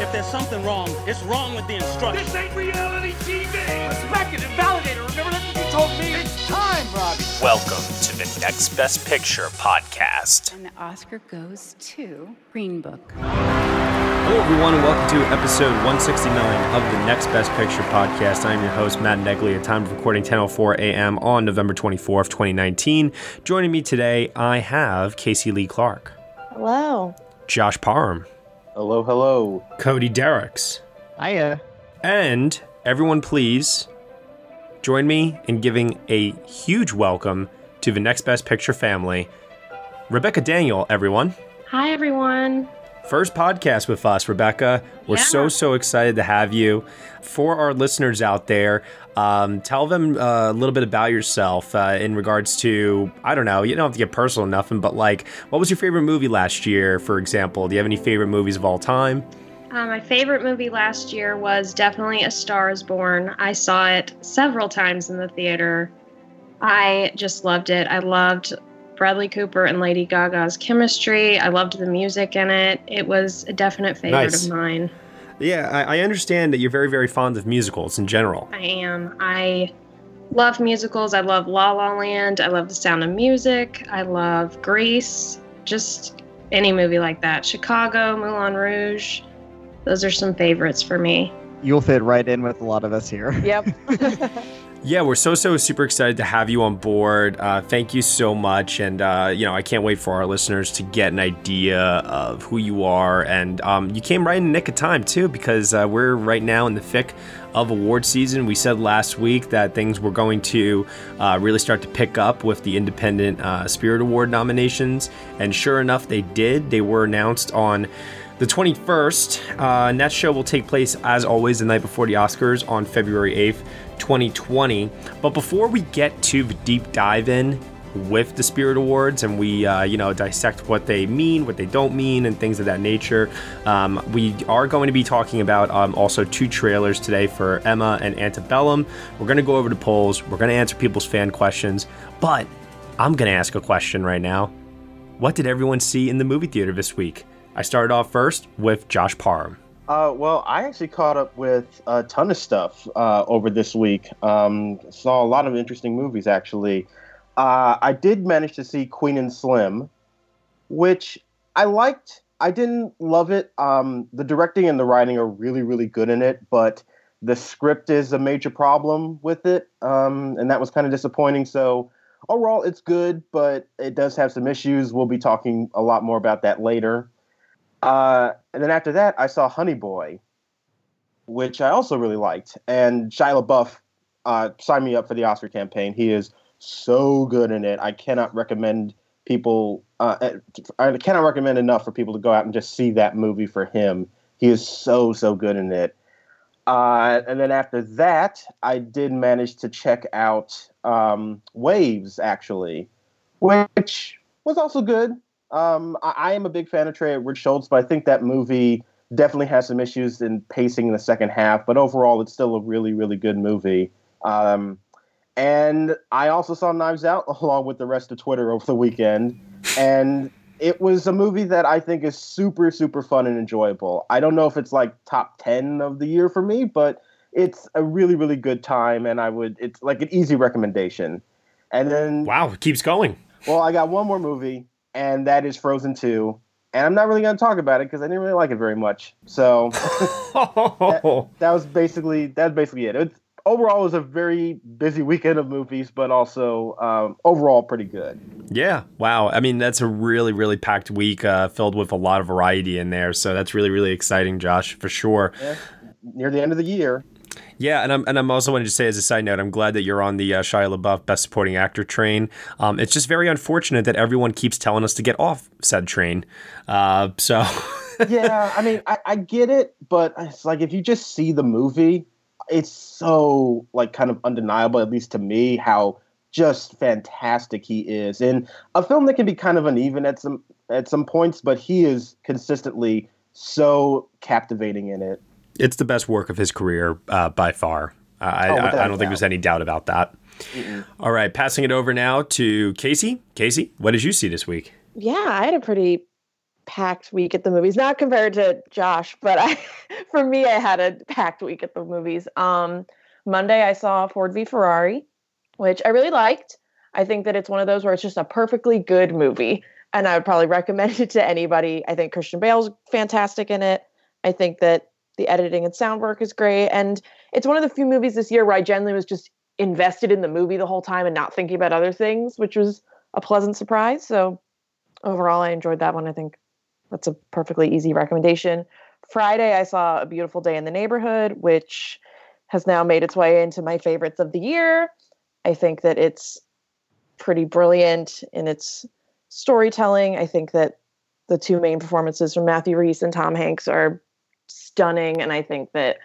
Don't laugh! If there's something wrong, it's wrong with the instruction. This ain't reality TV! Respect it and validate it. Remember that's what you told me. It's time, Robbie. Welcome to the Next Best Picture podcast. And the Oscar goes to Green Book. Hello, everyone, and welcome to episode 169 of the Next Best Picture podcast. I'm your host, Matt Neglia, at time of recording 10.04 a.m. on November 24th, 2019. Joining me today, I have Casey Lee Clark, Hello. Josh Parham, Hello, hello. Cody Dericks, Hiya. and everyone, please join me in giving a huge welcome to the Next Best Picture family. Rebecca Daniel, everyone. Hi, everyone. First podcast with us, Rebecca. We're so, so excited to have you. For our listeners out there, um, tell them uh, a little bit about yourself uh, in regards to, I don't know, you don't have to get personal or nothing, but like, what was your favorite movie last year, for example? Do you have any favorite movies of all time? Uh, my favorite movie last year was definitely A Star is Born. I saw it several times in the theater. I just loved it. I loved Bradley Cooper and Lady Gaga's chemistry. I loved the music in it. It was a definite favorite Nice. of mine. Yeah, I, I understand that you're very, very fond of musicals in general. I am. I love musicals. I love La La Land. I love The Sound of Music. I love Grease. Just any movie like that. Chicago, Moulin Rouge. Those are some favorites for me. You'll fit right in with a lot of us here. Yep. Yeah, we're so so super excited to have you on board. Uh, thank you so much, and uh, you know I can't wait for our listeners to get an idea of who you are. And um, you came right in the nick of time too, because uh, we're right now in the thick of award season. We said last week that things were going to uh, really start to pick up with the Independent uh, Spirit Award nominations, and sure enough, they did. They were announced on the 21st. Uh, and that show will take place, as always, the night before the Oscars on February 8th, 2020. But before we get to the deep dive in with the Spirit Awards and we, uh, you know, dissect what they mean, what they don't mean, and things of that nature, um, we are going to be talking about um, also two trailers today for Emma and Antebellum. We're going to go over the polls, we're going to answer people's fan questions, but I'm going to ask a question right now. What did everyone see in the movie theater this week? I started off first with Josh Parham. Uh, well, I actually caught up with a ton of stuff uh, over this week. Um, saw a lot of interesting movies, actually. Uh, I did manage to see Queen and Slim, which I liked. I didn't love it. Um, the directing and the writing are really, really good in it, but the script is a major problem with it, um, and that was kind of disappointing. So overall, it's good, but it does have some issues. We'll be talking a lot more about that later. Uh, and then after that, I saw Honey Boy, which I also really liked. And Shia LaBeouf uh, signed me up for the Oscar campaign. He is so good in it. I cannot recommend people. Uh, I cannot recommend enough for people to go out and just see that movie for him. He is so so good in it. Uh, and then after that, I did manage to check out um, Waves, actually, which was also good. Um, I, I am a big fan of Trey Edward Shults, but I think that movie definitely has some issues in pacing in the second half. But overall, it's still a really, really good movie. Um, and I also saw Knives Out along with the rest of Twitter over the weekend, and it was a movie that I think is super, super fun and enjoyable. I don't know if it's like top ten of the year for me, but it's a really, really good time, and I would it's like an easy recommendation. And then wow, it keeps going. Well, I got one more movie and that is Frozen 2. And I'm not really going to talk about it because I didn't really like it very much. So that, that, was basically that's basically it. It's, overall, it was a very busy weekend of movies, but also um, overall pretty good. Yeah, wow. I mean, that's a really really packed week uh, filled with a lot of variety in there. So that's really really exciting, Josh, for sure. Yeah. Near the end of the year. Yeah, and I'm and I'm also wanting to say as a side note, I'm glad that you're on the uh, Shia LaBeouf Best Supporting Actor train. Um, it's just very unfortunate that everyone keeps telling us to get off said train. Uh, so. yeah, I mean, I, I get it, but it's like if you just see the movie, it's so like kind of undeniable, at least to me, how just fantastic he is in a film that can be kind of uneven at some at some points, but he is consistently so captivating in it it's the best work of his career uh, by far. Uh, I, oh, I, I, don't think there's any doubt about that. Mm-mm. All right, passing it over now to Casey. Casey, what did you see this week? Yeah, I had a pretty packed week at the movies. Not compared to Josh, but I, for me, I had a packed week at the movies. Um, Monday, I saw Ford v Ferrari, which I really liked. I think that it's one of those where it's just a perfectly good movie, and I would probably recommend it to anybody. I think Christian Bale's fantastic in it. I think that the editing and sound work is great. And it's one of the few movies this year where I generally was just invested in the movie the whole time and not thinking about other things, which was a pleasant surprise. So overall, I enjoyed that one. I think that's a perfectly easy recommendation. Friday, I saw A Beautiful Day in the Neighborhood, which has now made its way into my favorites of the year. I think that it's pretty brilliant in its storytelling. I think that the two main performances from Matthew Rhys and Tom Hanks are stunning and i think that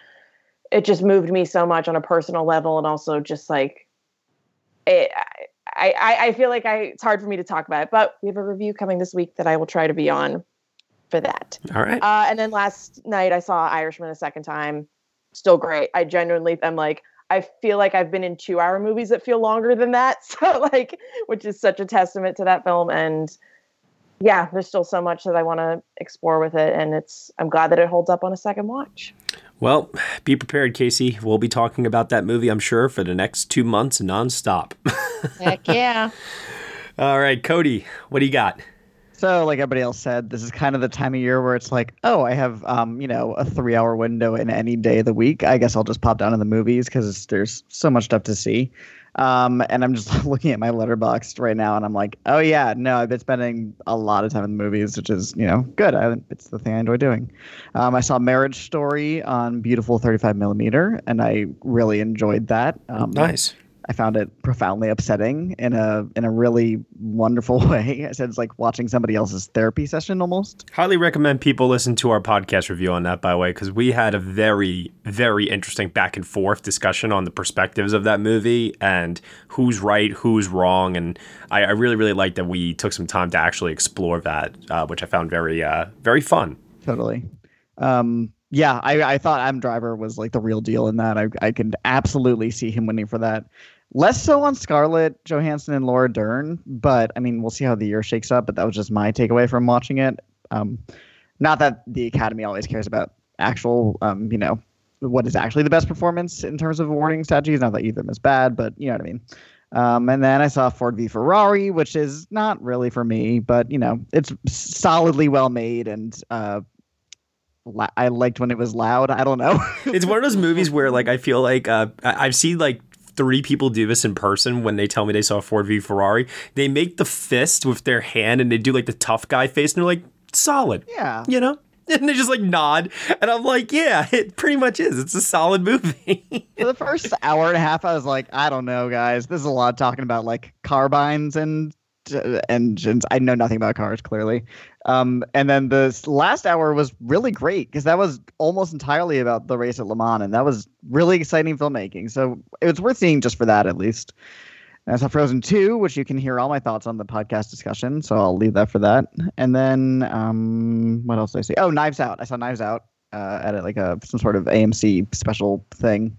it just moved me so much on a personal level and also just like it, I, I, I feel like I it's hard for me to talk about it, but we have a review coming this week that I will try to be on for that. All right. Uh, and then last night I saw Irishman a second time. Still great. I genuinely am like I feel like I've been in two hour movies that feel longer than that. So like, which is such a testament to that film. And yeah, there's still so much that I want to explore with it, and it's I'm glad that it holds up on a second watch. Well, be prepared, Casey. We'll be talking about that movie, I'm sure, for the next two months nonstop. Heck yeah! All right, Cody, what do you got? So, like everybody else said, this is kind of the time of year where it's like, oh, I have, um, you know, a three-hour window in any day of the week. I guess I'll just pop down to the movies because there's so much stuff to see. Um, and I'm just looking at my Letterboxd right now, and I'm like, oh yeah, no, I've been spending a lot of time in the movies, which is you know good. I, it's the thing I enjoy doing. Um, I saw Marriage Story on beautiful 35 millimeter, and I really enjoyed that. Um, nice. I found it profoundly upsetting in a in a really wonderful way. I said it's like watching somebody else's therapy session almost. Highly recommend people listen to our podcast review on that by the way because we had a very very interesting back and forth discussion on the perspectives of that movie and who's right, who's wrong, and I, I really really liked that we took some time to actually explore that, uh, which I found very uh, very fun. Totally. Um, yeah, I, I thought Adam Driver was like the real deal in that. I I could absolutely see him winning for that. Less so on Scarlett Johansson and Laura Dern, but I mean, we'll see how the year shakes up. But that was just my takeaway from watching it. Um, not that the Academy always cares about actual, um, you know, what is actually the best performance in terms of awarding statues. Not that either of them is bad, but you know what I mean. Um, and then I saw Ford v Ferrari, which is not really for me, but you know, it's solidly well made and uh, I liked when it was loud. I don't know. it's one of those movies where like I feel like uh, I've seen like three people do this in person when they tell me they saw Ford v Ferrari. They make the fist with their hand and they do like the tough guy face and they're like, solid. Yeah. You know? And they just like nod. And I'm like, yeah, it pretty much is. It's a solid movie. For the first hour and a half, I was like, I don't know, guys. This is a lot of talking about like carbines and engines. I know nothing about cars, clearly. Um, and then the last hour was really great because that was almost entirely about the race at Le Mans, and that was really exciting filmmaking. So it was worth seeing just for that, at least. And I saw Frozen 2, which you can hear all my thoughts on the podcast discussion. So I'll leave that for that. And then um, what else did I see? Oh, Knives Out. I saw Knives Out uh, at like a some sort of AMC special thing.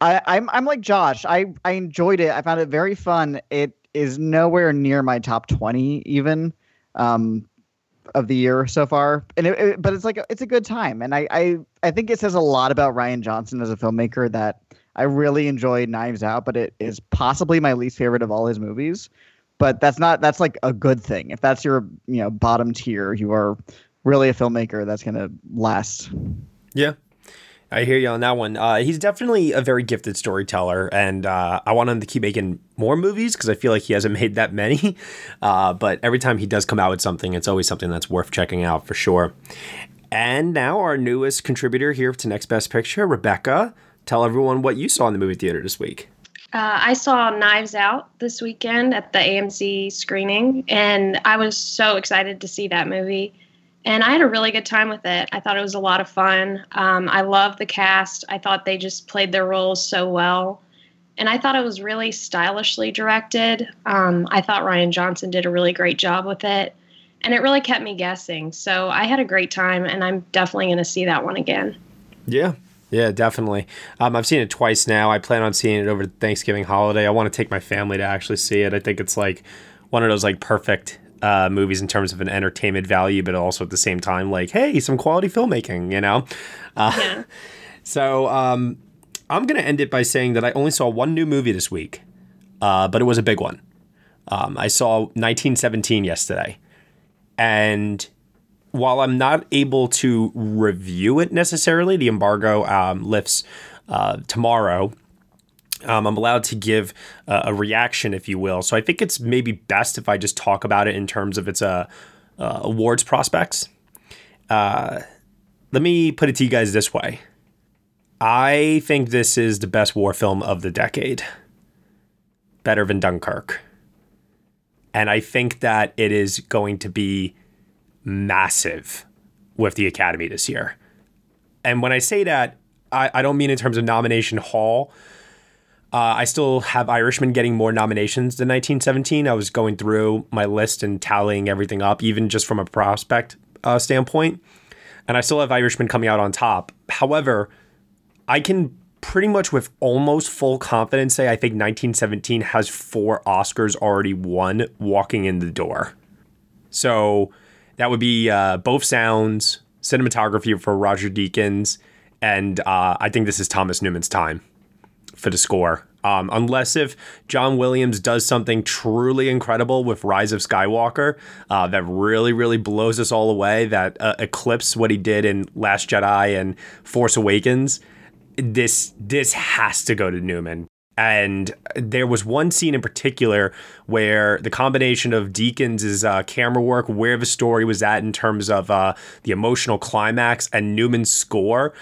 I, I'm I'm like Josh. I I enjoyed it. I found it very fun. It is nowhere near my top 20 even um, of the year so far and it, it, but it's like it's a good time and I, I i think it says a lot about Rian Johnson as a filmmaker that i really enjoyed knives out but it is possibly my least favorite of all his movies but that's not that's like a good thing. If that's your you know bottom tier, you are really a filmmaker that's gonna last. Yeah. I hear you on that one. Uh, he's definitely a very gifted storyteller, and uh, I want him to keep making more movies because I feel like he hasn't made that many. Uh, but every time he does come out with something, it's always something that's worth checking out for sure. And now our newest contributor here to Next Best Picture, Rebecca. Tell everyone what you saw in the movie theater this week. Uh, I saw Knives Out this weekend at the AMC screening, and I was so excited to see that movie. And I had a really good time with it. I thought it was a lot of fun. Um, I love the cast. I thought they just played their roles so well. And I thought it was really stylishly directed. Um, I thought Rian Johnson did a really great job with it. And it really kept me guessing. So I had a great time, and I'm definitely going to see that one again. Yeah, yeah, definitely. Um, I've seen it twice now. I plan on seeing it over Thanksgiving holiday. I want to take my family to actually see it. I think it's like one of those like perfect uh, movies in terms of an entertainment value, but also at the same time, like, hey, some quality filmmaking, you know? Uh, yeah. So um, I'm going to end it by saying that I only saw one new movie this week, uh, but it was a big one. Um, I saw 1917 yesterday. And while I'm not able to review it necessarily, the embargo um, lifts uh, tomorrow. Um, I'm allowed to give uh, a reaction, if you will. So I think it's maybe best if I just talk about it in terms of its uh, uh awards prospects. Uh, let me put it to you guys this way I think this is the best war film of the decade, better than Dunkirk. And I think that it is going to be massive with the Academy this year. And when I say that, I, I don't mean in terms of nomination haul. Uh, I still have Irishman getting more nominations than 1917. I was going through my list and tallying everything up, even just from a prospect uh, standpoint. And I still have Irishman coming out on top. However, I can pretty much with almost full confidence say I think 1917 has four Oscars already won walking in the door. So that would be uh, both sounds, cinematography for Roger Deakins, and uh, I think this is Thomas Newman's time for the score. Um, unless if John Williams does something truly incredible with Rise of Skywalker uh, that really, really blows us all away, that uh, eclipses what he did in Last Jedi and Force Awakens, this this has to go to Newman. And there was one scene in particular where the combination of Deakins' uh, camera work, where the story was at in terms of uh, the emotional climax, and Newman's score,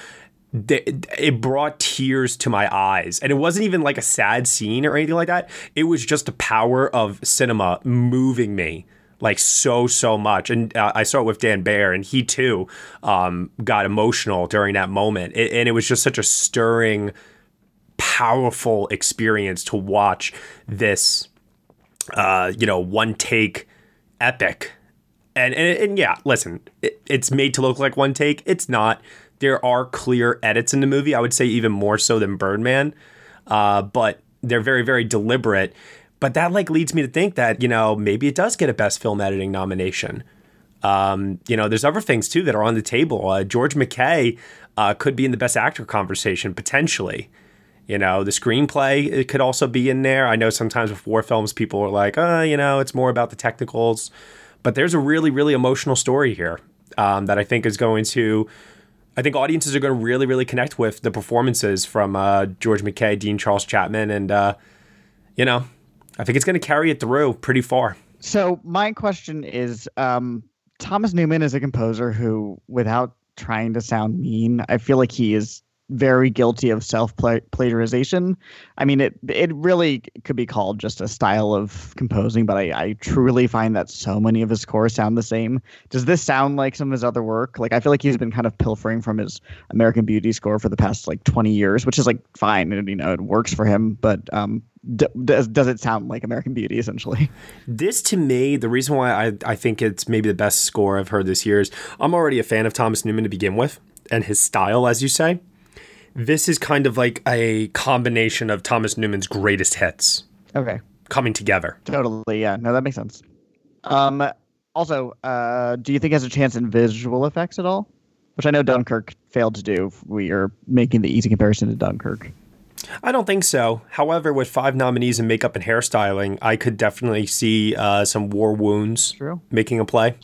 it brought tears to my eyes. And it wasn't even like a sad scene or anything like that. It was just the power of cinema moving me like so so much and uh, i saw it with dan bayer and he too um, got emotional during that moment it, and it was just such a stirring powerful experience to watch this, uh, you know, one take epic. And, and, and yeah, listen, it, it's made to look like one take. It's not. There are clear edits in the movie. I would say even more so than Birdman, uh, but they're very, very deliberate. But that like leads me to think that you know maybe it does get a best film editing nomination. Um, you know, there's other things too that are on the table. Uh, George MacKay uh, could be in the best actor conversation potentially. You know, the screenplay it could also be in there. I know sometimes with war films, people are like, oh, you know, it's more about the technicals. But there's a really, really emotional story here um, that I think is going to, I think audiences are going to really, really connect with the performances from uh, George MacKay, Dean Charles Chapman, and, uh, you know, I think it's going to carry it through pretty far. So my question is, um, Thomas Newman is a composer who, without trying to sound mean, I feel like he is very guilty of self plagiarization. I mean, it it really could be called just a style of composing, but I, I truly find that so many of his scores sound the same. Does this sound like some of his other work? Like, I feel like he's been kind of pilfering from his American Beauty score for the past like 20 years, which is like fine, and you know, it works for him. But um, d- does does it sound like American Beauty essentially? This to me, the reason why I I think it's maybe the best score I've heard this year is I'm already a fan of Thomas Newman to begin with, and his style, as you say this is kind of like a combination of Thomas Newman's greatest hits. Okay. Coming together. Totally. Yeah. No, that makes sense. Um, also, uh, do you think it has a chance in visual effects at all? Which I know Dunkirk failed to do. We are making the easy comparison to Dunkirk. I don't think so. However, with five nominees in makeup and hairstyling, I could definitely see uh, some war wounds True. making a play.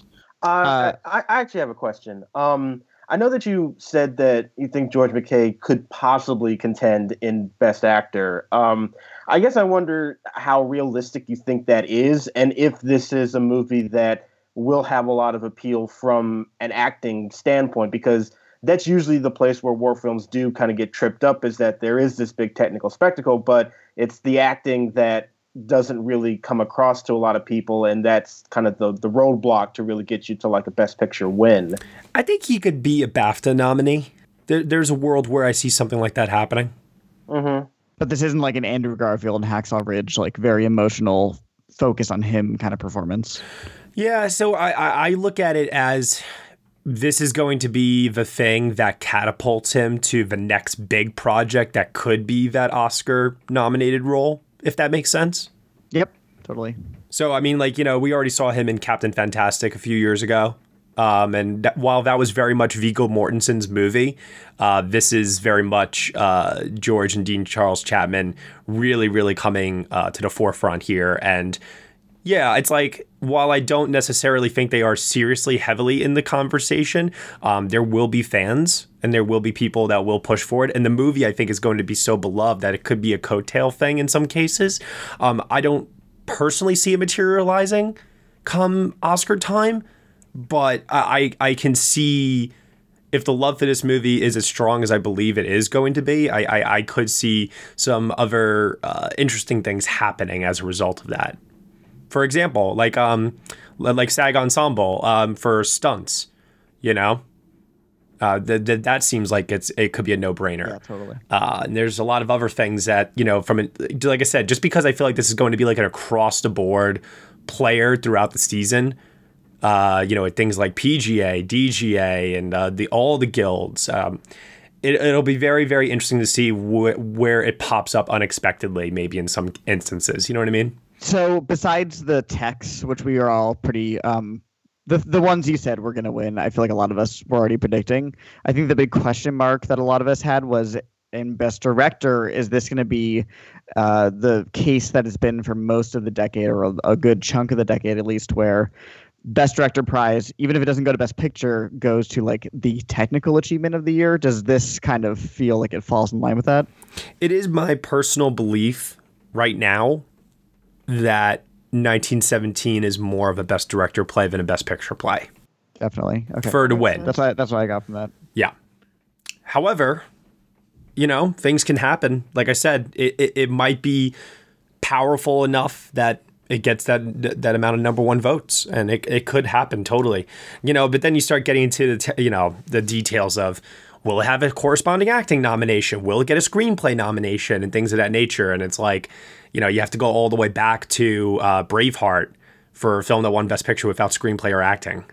Uh, I, I actually have a question. Um, I know that you said that you think George MacKay could possibly contend in Best Actor. Um, I guess I wonder how realistic you think that is, and if this is a movie that will have a lot of appeal from an acting standpoint, because that's usually the place where war films do kind of get tripped up is that there is this big technical spectacle, but it's the acting that doesn't really come across to a lot of people, and that's kind of the the roadblock to really get you to like a Best Picture win. I think he could be a BAFTA nominee. There, there's a world where I see something like that happening. Mm-hmm. But this isn't like an Andrew Garfield and Hacksaw Ridge, like very emotional, focus on him kind of performance. Yeah, so I, I, I look at it as this is going to be the thing that catapults him to the next big project that could be that Oscar nominated role, if that makes sense. Yep, totally. So, I mean, like, you know, we already saw him in Captain Fantastic a few years ago. Um, and that, while that was very much Viggo Mortensen's movie, uh, this is very much uh, George and Dean Charles Chapman really, really coming uh, to the forefront here. And yeah, it's like while I don't necessarily think they are seriously heavily in the conversation, um, there will be fans and there will be people that will push for it. And the movie, I think, is going to be so beloved that it could be a coattail thing in some cases. Um, I don't personally see it materializing come Oscar time, but I I can see if the love for this movie is as strong as I believe it is going to be, I I, I could see some other uh, interesting things happening as a result of that. For example, like um like SAG Ensemble um, for stunts, you know. Uh, that that that seems like it's it could be a no brainer. Yeah, totally. Uh, and there's a lot of other things that you know from an, like I said, just because I feel like this is going to be like an across the board player throughout the season. Uh, you know, at things like PGA, DGA, and uh, the all the guilds. Um, it, it'll be very, very interesting to see wh- where it pops up unexpectedly, maybe in some instances. You know what I mean? So, besides the techs, which we are all pretty, um, the the ones you said were going to win, I feel like a lot of us were already predicting. I think the big question mark that a lot of us had was in Best Director, is this going to be uh, the case that has been for most of the decade, or a, a good chunk of the decade at least, where Best Director prize, even if it doesn't go to Best Picture, goes to like the technical achievement of the year. Does this kind of feel like it falls in line with that? It is my personal belief right now that 1917 is more of a Best Director play than a Best Picture play. Definitely. Okay. For to win. That's why that's what I got from that. Yeah. However, you know, things can happen. Like I said, it, it, it might be powerful enough that it gets that that amount of number one votes, and it, it could happen totally. You know, but then you start getting into the te- you know the details of will it have a corresponding acting nomination? Will it get a screenplay nomination and things of that nature? And it's like, you know, you have to go all the way back to uh, Braveheart for a film that won Best Picture without screenplay or acting.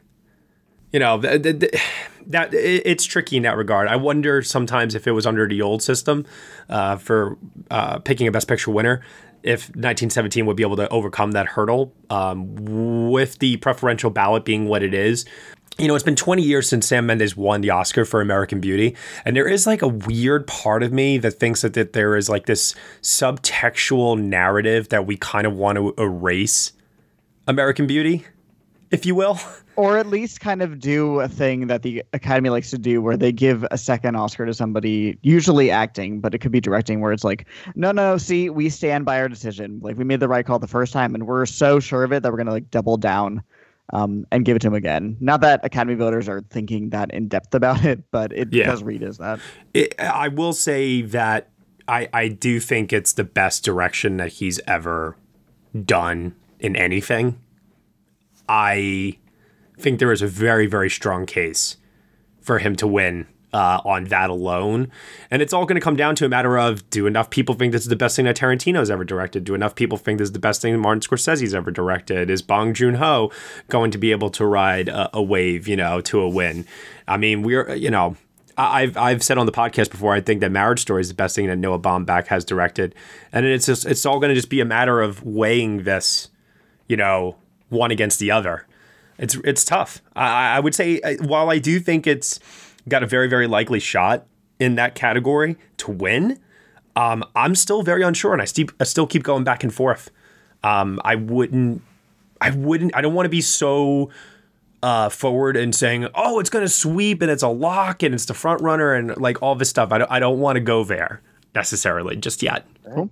You know, th- th- th- that it- it's tricky in that regard. I wonder sometimes if it was under the old system uh, for uh, picking a Best Picture winner, if 1917 would be able to overcome that hurdle um, with the preferential ballot being what it is. You know, it's been 20 years since Sam Mendes won the Oscar for American Beauty, and there is like a weird part of me that thinks that, that there is like this subtextual narrative that we kind of want to erase American Beauty, if you will. Or at least kind of do a thing that the Academy likes to do where they give a second Oscar to somebody, usually acting, but it could be directing, where it's like, no, no, see, we stand by our decision. Like we made the right call the first time and we're so sure of it that we're gonna like double down um, and give it to him again. Not that Academy voters are thinking that in depth about it, but it Yeah. does read as that. It, I will say that I, I do think it's the best direction that he's ever done in anything. I think there is a very, very strong case for him to win uh, on that alone. And it's all going to come down to a matter of do enough people think this is the best thing that Tarantino's ever directed? Do enough people think this is the best thing that Martin Scorsese's ever directed? Is Bong Joon Ho going to be able to ride a, a wave, you know, to a win? I mean, we're, you know, I've I've said on the podcast before. I think that Marriage Story is the best thing that Noah Baumbach has directed, and it's just it's all going to just be a matter of weighing this, you know, one against the other. It's it's tough. I, I would say uh, while I do think it's got a very very likely shot in that category to win, Um, I'm still very unsure, and I, st- I still keep going back and forth. Um, I wouldn't, I wouldn't, I don't want to be so uh, forward and saying, "Oh, it's going to sweep and it's a lock and it's the front runner and like all this stuff." I don't, I don't want to go there necessarily just yet. Cool.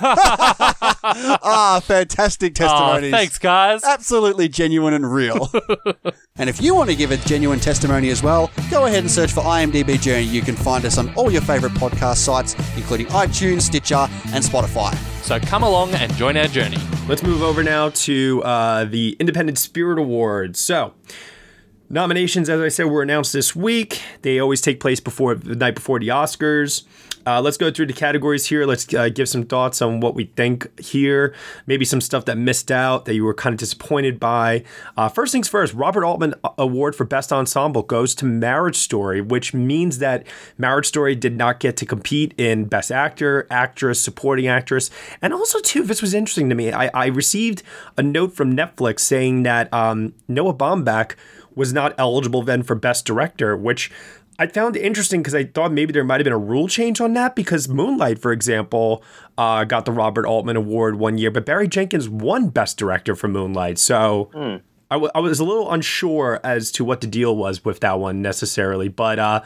ah, fantastic testimonies. Oh, thanks, guys. Absolutely genuine and real. and if you want to give a genuine testimony as well, go ahead and search for IMDb Journey. You can find us on all your favorite podcast sites, including iTunes, Stitcher, and Spotify. So come along and join our journey. Let's move over now to uh, the Independent Spirit Awards. So, nominations, as I said, were announced this week. They always take place before the night before the Oscars. Uh, let's go through the categories here. Let's uh, give some thoughts on what we think here. Maybe some stuff that missed out that you were kind of disappointed by. Uh, first things first, Robert Altman Award for Best Ensemble goes to Marriage Story, which means that Marriage Story did not get to compete in Best Actor, Actress, Supporting Actress. And also, too, this was interesting to me. I, I received a note from Netflix saying that um, Noah Baumbach was not eligible then for Best Director, which I found it interesting because I thought maybe there might have been a rule change on that because Moonlight, for example, uh, got the Robert Altman Award one year, but Barry Jenkins won Best Director for Moonlight. So mm. I, w- I was a little unsure as to what the deal was with that one necessarily. But uh,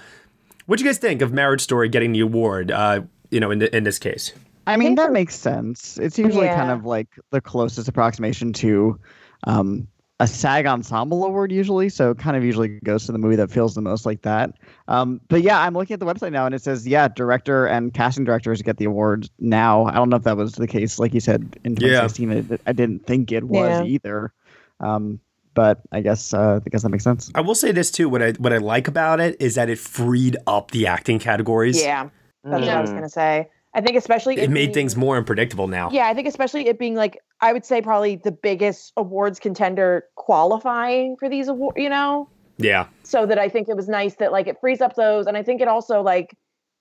what do you guys think of Marriage Story getting the award? Uh, you know, in the, in this case. I mean, that makes sense. It's usually yeah. kind of like the closest approximation to um, a SAG Ensemble Award usually, so it kind of usually goes to the movie that feels the most like that. Um, but yeah, I'm looking at the website now and it says, yeah, director and casting directors get the award now. I don't know if that was the case, like you said in 2016. Yeah. I, I didn't think it was yeah. either. Um, but I guess uh, I guess that makes sense. I will say this too. What I what I like about it is that it freed up the acting categories. Yeah, that's mm. what I was gonna say. I think especially it, it made being, things more unpredictable now. Yeah, I think especially it being like I would say probably the biggest awards contender qualifying for these awards. You know. Yeah. So that I think it was nice that like it frees up those, and I think it also like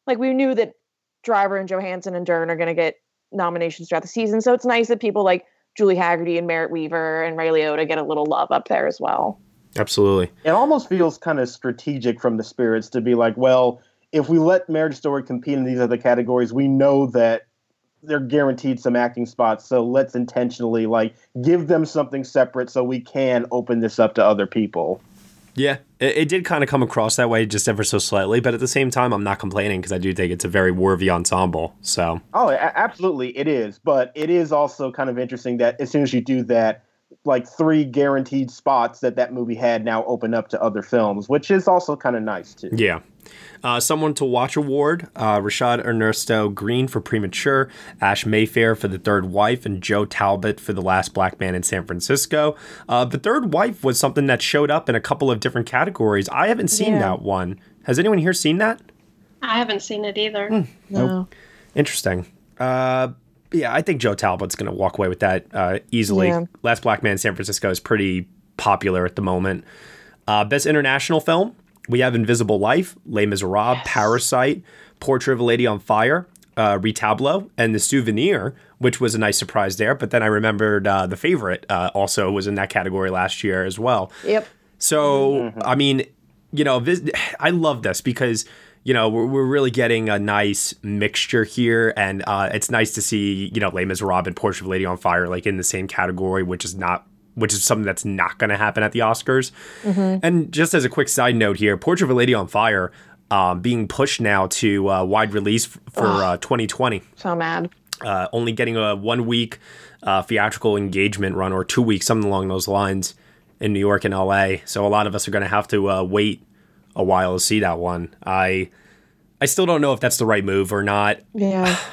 like we knew that Driver and Johansson and Dern are going to get nominations throughout the season, so it's nice that people like Julie Hagerty and Merritt Wever and Ray Liotta get a little love up there as well. Absolutely. It almost feels kind of strategic from the spirits to be like, well, if we let Marriage Story compete in these other categories, we know that they're guaranteed some acting spots. So let's intentionally like give them something separate so we can open this up to other people. Yeah, it, it did kind of come across that way just ever so slightly, but at the same time, I'm not complaining because I do think it's a very worthy ensemble. So, oh, a- absolutely, it is. But it is also kind of interesting that as soon as you do that, like three guaranteed spots that that movie had now open up to other films, which is also kind of nice too. Yeah. Uh, Someone to Watch Award, uh, Rashad Ernesto Green for Premature, Ash Mayfair for The Third Wife, and Joe Talbot for The Last Black Man in San Francisco. Uh, the Third Wife was something that showed up in a couple of different categories. I haven't seen yeah. that one. Has anyone here seen that? I haven't seen it either. Hmm. No. Interesting. Uh, yeah, I think Joe Talbot's going to walk away with that uh, easily. Yeah. Last Black Man in San Francisco is pretty popular at the moment. Uh, best international film, we have Invisible Life, Les Miserables, yes. Parasite, Portrait of a Lady on Fire, uh, Retablo, and The Souvenir, which was a nice surprise there. But then I remembered uh, The Favorite uh, also was in that category last year as well. Yep. So, mm-hmm. I mean, you know, this, I love this because you know, we're, we're really getting a nice mixture here. And uh, it's nice to see, you know, Les Miserables and Portrait of Lady on Fire like in the same category, which is not which is something that's not going to happen at the Oscars. Mm-hmm. And just as a quick side note here, Portrait of a Lady on Fire um, being pushed now to uh, wide release for uh, 2020. So mad. Uh, only getting a one week uh, theatrical engagement run or two weeks, something along those lines in New York and LA. So a lot of us are going to have to uh, wait a while to see that one. I I still don't know if that's the right move or not. Yeah.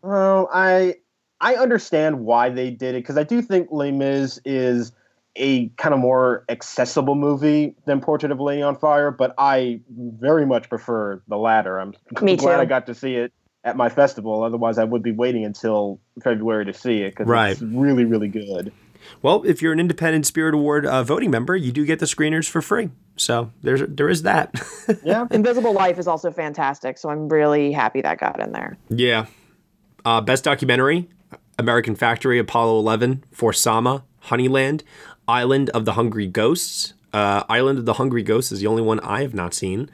Well, I I understand why they did it because I do think Les Mis is a kind of more accessible movie than Portrait of a Lady on Fire, but I very much prefer the latter. I'm Me glad too. I got to see it at my festival. Otherwise, I would be waiting until February to see it because Right. it's really, really good. Well, if you're an Independent Spirit Award uh, voting member, you do get the screeners for free. So there's there is that. Yeah. Invisible Life is also fantastic, so I'm really happy that got in there. yeah. Uh, best documentary: American Factory, Apollo 11, For Sama, Honeyland, Island of the Hungry Ghosts. Uh, Island of the Hungry Ghosts is the only one I have not seen.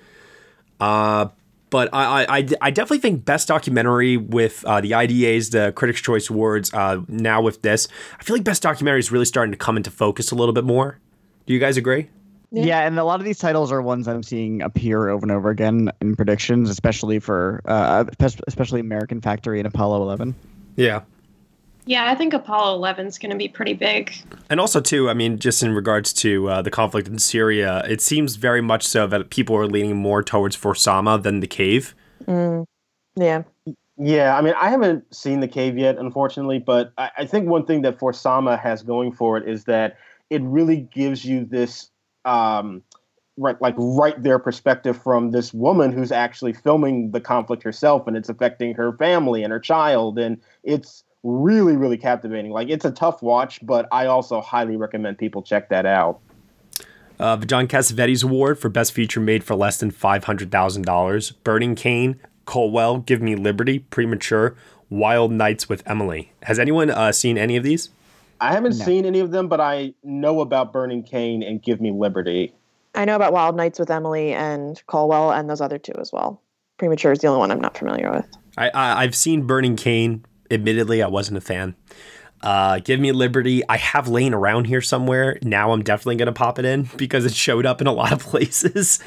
Uh, but I, I, I- I definitely think best documentary with uh, the IDAs, the Critics' Choice Awards. Uh, now with this, I feel like best documentary is really starting to come into focus a little bit more. Do you guys agree? Yeah. and a lot of these titles are ones I'm seeing appear over and over again in predictions, especially for uh, especially American Factory and Apollo 11. Yeah. Yeah, I think Apollo 11 is going to be pretty big. And also, too, I mean, just in regards to uh, the conflict in Syria, it seems very much so that people are leaning more towards For Sama than the cave. Mm. Yeah. Yeah, I mean, I haven't seen the cave yet, unfortunately, but I, I think one thing that For Sama has going for it is that it really gives you this, um, right, like right there perspective from this woman who's actually filming the conflict herself, and it's affecting her family and her child, and it's really, really captivating. Like, it's a tough watch, but I also highly recommend people check that out. Uh, the John Cassavetes Award for Best Feature Made for Less Than $500,000. Burning Cane, Colewell, Give Me Liberty, Premature, Wild Nights with Emily. Has anyone uh, seen any of these? I haven't No. seen any of them, but I know about Burning Cane and Give Me Liberty. I know about Wild Nights with Emily and Colewell and those other two as well. Premature is the only one I'm not familiar with. I, I I've seen Burning Cane. Admittedly, I wasn't a fan. Uh, Give Me Liberty. I have laying around here somewhere. Now I'm definitely gonna pop it in because it showed up in a lot of places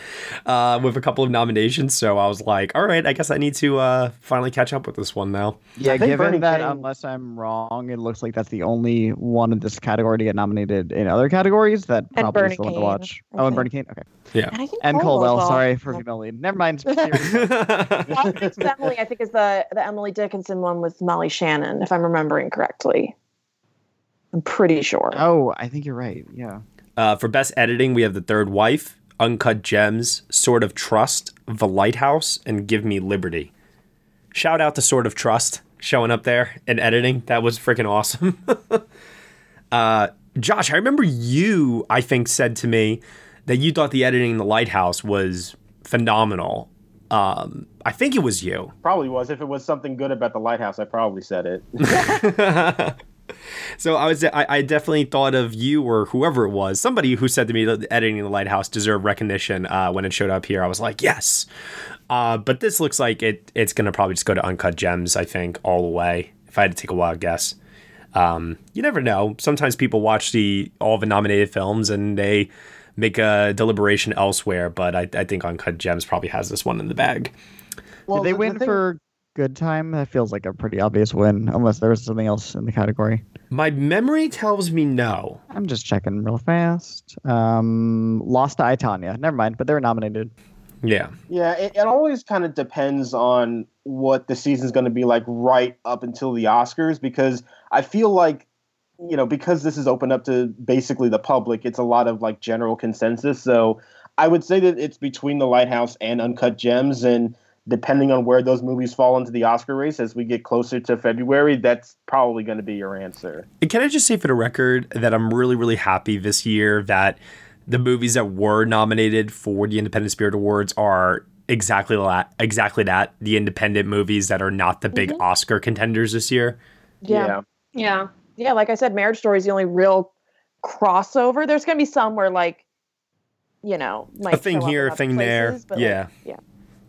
uh, with a couple of nominations. So I was like, all right, I guess I need to uh, finally catch up with this one now. Yeah, given Burning that, Cane- unless I'm wrong, it looks like that's the only one in this category to get nominated in other categories. That And probably Burning is the one to watch. I Oh, and Bernie Kane. Okay. Yeah. And I And Colewell as Colewell. well. Sorry for humiliating. Never mind. Wild Nights with Emily, I think, is the the Emily Dickinson one with Molly Shannon, if I'm remembering correctly. I'm pretty sure. oh, I think you're right. Yeah. Uh, for best editing, we have The Third Wife, Uncut Gems, Sword of Trust, The Lighthouse, and Give Me Liberty. Shout out to Sword of Trust showing up there and editing. That was freaking awesome. uh, Josh, I remember you, I think, said to me that you thought the editing in The Lighthouse was phenomenal. Um, I think it was you. Probably was. If it was something good about the lighthouse, I probably said it. So I was I, I definitely thought of you or whoever it was, somebody who said to me that editing the lighthouse deserved recognition uh, when it showed up here. I was like, yes. Uh, but this looks like it it's gonna probably just go to Uncut Gems, I think, all the way. If I had to take a wild guess. Um, you never know. Sometimes people watch the all the nominated films and they make a deliberation elsewhere, but I, I think Uncut Gems probably has this one in the bag. Well, Did they the- the thing- for good time? That feels like a pretty obvious win, unless there was something else in the category. My memory tells me no. I'm just checking real fast. Um, Lost to I, Tanya. Never mind, but they were nominated. Yeah. Yeah, it, it always kind of depends on what the season's going to be like right up until the Oscars because I feel like you know because this is open up to basically the public, it's a lot of like general consensus. So I would say that it's between The Lighthouse and Uncut Gems, and depending on where those movies fall into the Oscar race as we get closer to February, that's probably going to be your answer. And Can I just say for the record that I'm really, really happy this year that the movies that were nominated for the Independent Spirit Awards are exactly that, exactly that, the independent movies that are not the big mm-hmm. Oscar contenders this year. Yeah. Yeah. Yeah, like I said, Marriage Story is the only real crossover. There's going to be some where, like, you know, might a thing show up in here, a other thing there. places, but, like, Yeah.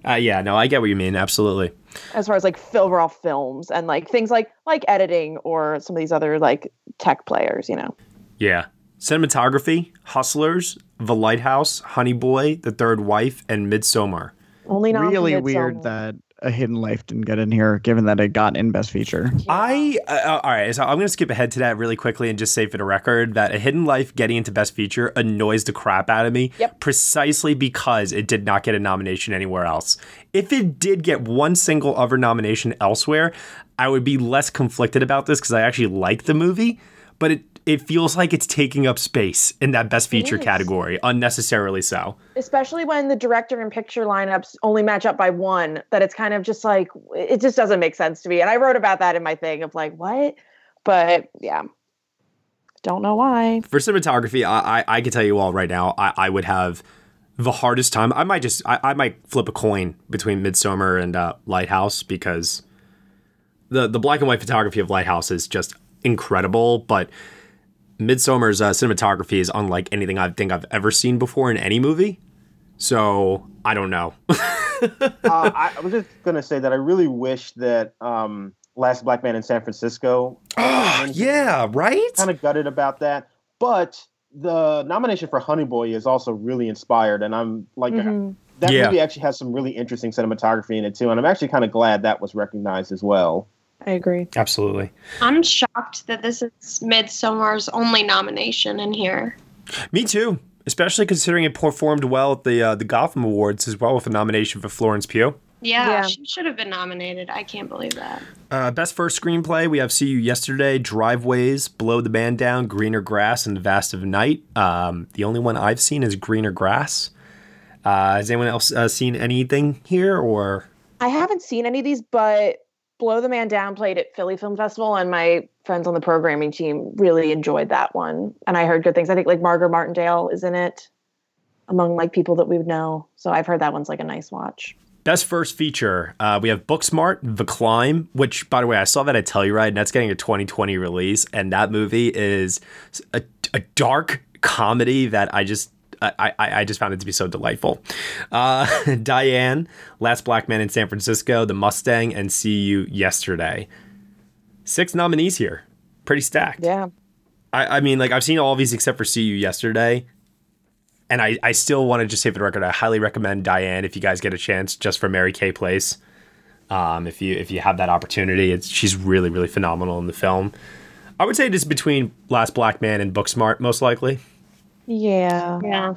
Yeah. Uh, yeah, no, I get what you mean. Absolutely. As far as like overall films and like things like like editing or some of these other like tech players, you know. Yeah. Cinematography, Hustlers, The Lighthouse, Honey Boy, The Third Wife, and Midsommar. Only nominated really weird that a Hidden Life didn't get in here, given that it got in Best Feature. I uh, all right, so I'm gonna skip ahead to that really quickly and just say for the record that A Hidden Life getting into Best Feature annoys the crap out of me. Yep. Precisely because it did not get a nomination anywhere else. If it did get one single other nomination elsewhere, I would be less conflicted about this because I actually like the movie, but it it feels like it's taking up space in that Best Feature category, unnecessarily so. especially when the director and picture lineups only match up by one that it's kind of just like it just doesn't make sense to me. And i wrote about that in my thing of like what? But yeah. Don't know why. For cinematography, I, I I can tell you all right now, I, I would have the hardest time. I might just I, I might flip a coin between Midsommar and uh, Lighthouse because the the black and white photography of Lighthouse is just incredible, but Midsommar's uh, cinematography is unlike anything I think I've ever seen before in any movie. So I don't know. uh, I, I was just gonna say that I really wish that um, Last Black Man in San Francisco. yeah, right. Kind of gutted about that, but the nomination for Honey Boy is also really inspired, and I'm like. Mhm. That Yeah. movie actually has some really interesting cinematography in it too, and I'm actually kind of glad that was recognized as well. I agree Absolutely. I'm shocked that this is Midsommar's only nomination in here. Me too. Especially considering it performed well at the uh, the Gotham Awards as well with a nomination for Florence Pugh. Yeah, Yeah. she should have been nominated. I can't believe that. Uh, best first screenplay, we have See You Yesterday, Driveways, Blow the Man Down, Greener Grass, and The Vast of Night. Um, the only one I've seen is Greener Grass. Uh, has anyone else uh, seen anything here or? i haven't seen any of these but blow the man down played at philly film festival and my friends on the programming team really enjoyed that one and i heard good things i think like margo martindale is in it among like people that we would know so i've heard that one's like a nice watch Best first feature, uh, we have Booksmart, The Climb, which, by the way, I saw that at Telluride, and that's getting a 2020 release. And that movie is a, a dark comedy that I just. I, I, just found it to be so delightful. Uh, Diane, Last Black Man in San Francisco, The Mustang, and See You Yesterday. Six nominees here. Pretty stacked. yeah I, I mean, like, I've seen all of these except for See You Yesterday. And I, I still want to just say for the record, I highly recommend Diane if you guys get a chance, just for Mary Kay Place. Um, if you if you have that opportunity, it's she's really really phenomenal in the film. I would say it is between Last Black Man and Booksmart, most likely. Yeah Yeah.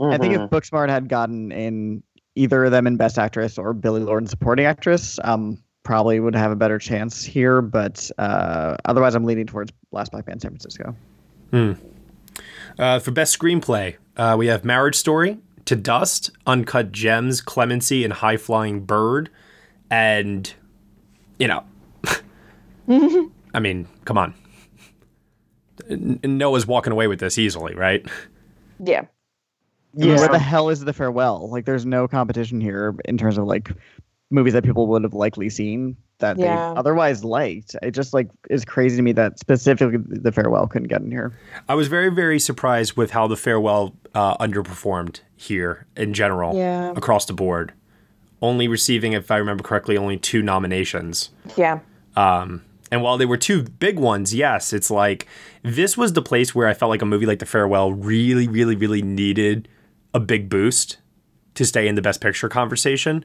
I think if Booksmart had gotten in either of them in Best Actress or Billie Lourd in Supporting Actress, um, probably would have a better chance here. But uh, otherwise, I'm leaning towards Last Black Man San Francisco. Uh, for best screenplay, uh, we have Marriage Story, To Dust, Uncut Gems, Clemency, and High Flying Bird. And, you know, I mean, come on. N- Noah's walking away with this easily, right? yeah Yeah. Where the hell is the farewell? Like, there's no competition here in terms of like movies that people would have likely seen that Yeah. they otherwise liked. It just like is crazy to me that specifically the farewell couldn't get in here. I was very, very surprised with how the farewell uh, underperformed here in general Yeah. across the board. Only receiving, if I remember correctly, only two nominations. yeah Um, and while they were two big ones, yes, it's like this was the place where I felt like a movie like The Farewell really, really, really needed a big boost to stay in the Best Picture conversation.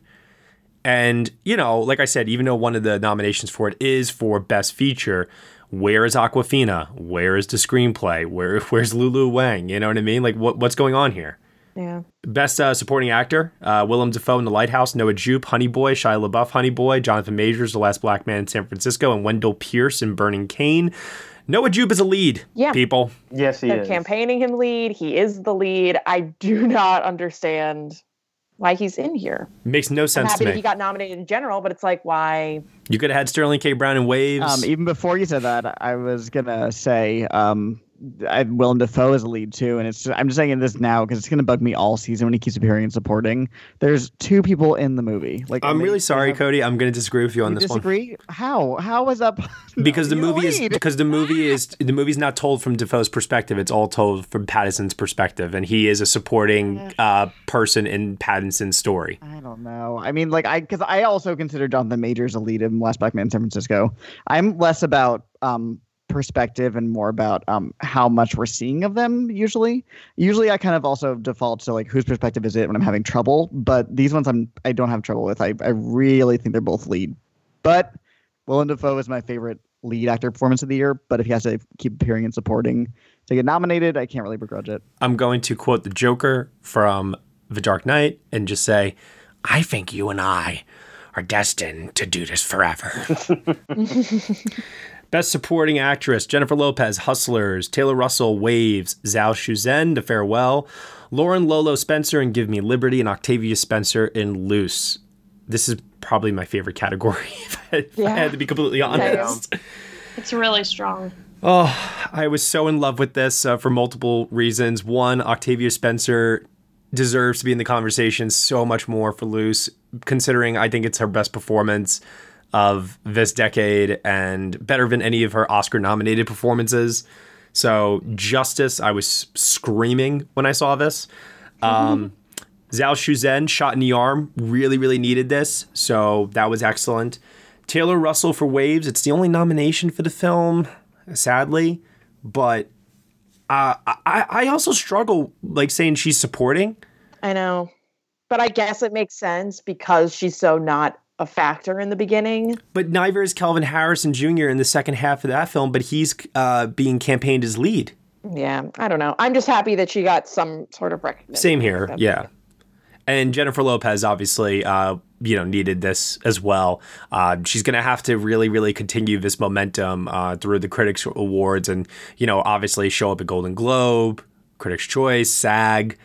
And, you know, like I said, even though one of the nominations for it is for Best Feature, where is Awkwafina? Where is the screenplay? Where where's Lulu Wang? You know what I mean? Like what what's going on here? Yeah Best uh, supporting actor: uh, Willem Dafoe in The Lighthouse, Noah Jupe, Honey Boy, Shia LaBeouf, Honey Boy, Jonathan Majors, The Last Black Man in San Francisco, and Wendell Pierce in Burning Cane. Noah Jupe is a lead. Yeah. people. Yes, he they're is. campaigning him lead he is the lead i do not understand why he's in here Makes no sense i'm sense happy to that me. he got nominated in general but it's like why you could have had Sterling K. Brown in Waves. Um, even before you said that, I was gonna say um, I Willem Dafoe is a lead too, and it's just, I'm just saying this now because it's gonna bug me all season when he keeps appearing and supporting. There's two people in the movie. Like I'm they- really sorry, have- Cody. I'm going to disagree with you on You this one. disagree? How? was that? because the movie is because the movie is the movie's not told from Dafoe's perspective. It's all told from Pattinson's perspective, and he is a supporting uh, person in Pattinson's story. I don't know. I mean, like I because I also consider Jonathan Majors a lead in Last Black Man in San Francisco. I'm less about um perspective and more about um, how much we're seeing of them usually. Usually i kind of also default to like whose perspective is it when i'm having trouble but these ones i'm i don't have trouble with. I, I really think they're both lead. But willem dafoe is my favorite lead actor performance of the year but if he has to keep appearing and supporting to get nominated i can't really begrudge it. I'm going to quote the Joker from The Dark Knight and just say, I think you and I are destined to do this forever. Best Supporting Actress Jennifer Lopez, Hustlers, Taylor Russell, Waves, Zhao Shuzhen, The Farewell, Lauren Lolo Spencer and Give Me Liberty, and Octavia Spencer in Luce. This is probably my favorite category, if I, if I had to be completely honest. It's really strong. Oh, I was so in love with this uh, for multiple reasons. One, Octavia Spencer deserves to be in the conversation so much more for Luce, considering I think it's her best performance of this decade and better than any of her Oscar nominated performances. So, Justice, I was screaming when I saw this. Um, Zhao Shuzhen, shot in the arm, really, really needed this. So, that was excellent. Taylor Russell for Waves, it's the only nomination for the film, sadly. But uh, I, I also struggle like saying she's supporting. I know. But I guess it makes sense because she's so not a factor in the beginning. But neither is Kelvin Harrison Jr. in the second half of that film, but he's uh, being campaigned as lead. Yeah, I don't know. I'm just happy that she got some sort of recognition. Same here, yeah. And Jennifer Lopez obviously, uh, you know, needed this as well. Uh, she's going to have to really, really continue this momentum uh, through the Critics Awards, and you know, obviously show up at Golden Globe, Critics' Choice, SAG.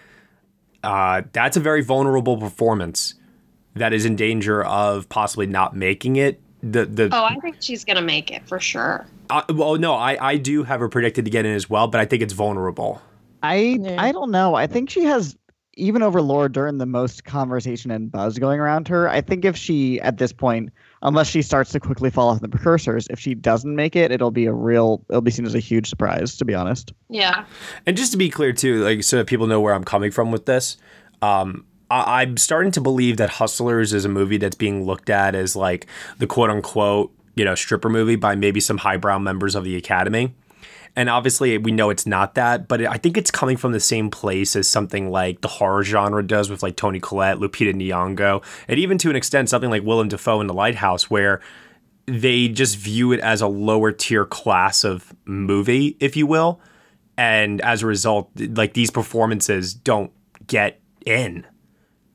Uh, that's a very vulnerable performance that is in danger of possibly not making it. The the Oh, I think she's gonna make it for sure. uh, well, no, I I do have her predicted to get in as well, but I think it's vulnerable. I I don't know. I think she has even over Laura Dern the most conversation and buzz going around her. I think if she at this point, unless she starts to quickly fall off the precursors, if she doesn't make it, it'll be a real it'll be seen as a huge surprise, to be honest. Yeah. And just to be clear too, like so that people know where I'm coming from with this, um, I'm starting to believe that Hustlers is a movie that's being looked at as like the quote unquote, you know, stripper movie by maybe some highbrow members of the Academy. And obviously, we know it's not that, but I think it's coming from the same place as something like the horror genre does with like Toni Collette, Lupita Nyong'o, and even to an extent something like Willem Dafoe in The Lighthouse, where they just view it as a lower tier class of movie, if you will. And as a result, like these performances don't get in.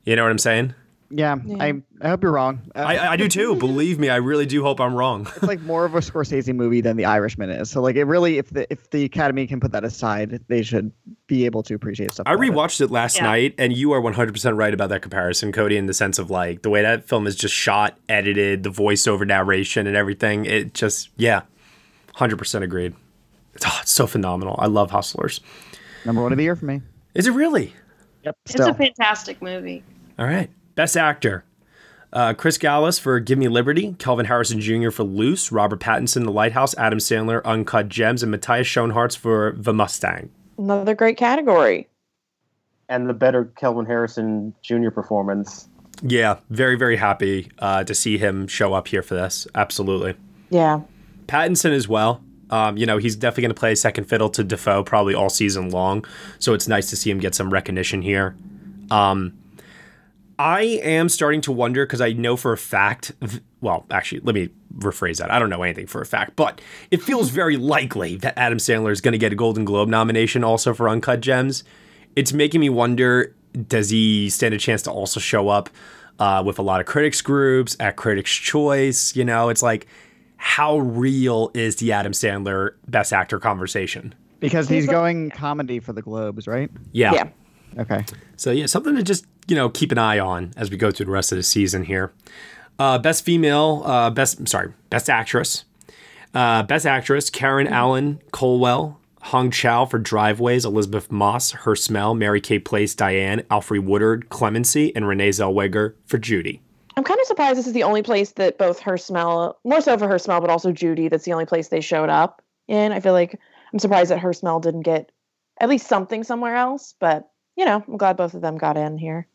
You know what I'm saying? Yeah, I I hope you're wrong. Uh, I, I do too. Believe me, I really do hope I'm wrong. it's like more of a Scorsese movie than The Irishman is. So like it really, if the if the Academy can put that aside, they should be able to appreciate stuff. I about it. rewatched it last Yeah. night, and you are 100% right about that comparison, Cody, in the sense of like the way that film is just shot, edited, the voiceover narration, and everything. It just, yeah, 100% agreed. It's, oh, it's so phenomenal. I love Hustlers. Number one of the year for me. Is it really? Yep. It's a fantastic movie. All right. Best actor. Uh, Chris Galust for Give Me Liberty, Kelvin Harrison Jr. for Luce, Robert Pattinson, The Lighthouse, Adam Sandler, Uncut Gems, and Matthias Schoenaerts for The Mustang. Another great category. And the better Kelvin Harrison Jr. performance. Yeah, very, very happy uh, to see him show up here for this. Absolutely. Yeah. Pattinson as well. Um, you know, he's definitely going to play second fiddle to Dafoe probably all season long. So it's nice to see him get some recognition here. Um, I am starting to wonder because I know for a fact, well, actually, let me rephrase that. I don't know anything for a fact, but it feels very likely that Adam Sandler is going to get a Golden Globe nomination also for Uncut Gems. It's making me wonder does he stand a chance to also show up uh, with a lot of critics groups at Critics' Choice? You know, it's like, how real is the Adam Sandler Best Actor conversation? because he's going comedy for the Globes, right? Yeah. Yeah. Okay. So yeah, something to just you know keep an eye on as we go through the rest of the season here. Uh, best female, uh, best sorry, best actress, uh, best actress Karen Allen Colewell, Hong Chau for Driveways, Elisabeth Moss, Her Smell, Mary Kay Place, Diane, Alfre Woodard, Clemency, and Renee Zellweger for Judy. I'm kind of surprised this is the only place that both her smell, more so for her smell, but also Judy, that's the only place they showed up in. I feel like I'm surprised that her smell didn't get at least something somewhere else, but you know, I'm glad both of them got in here.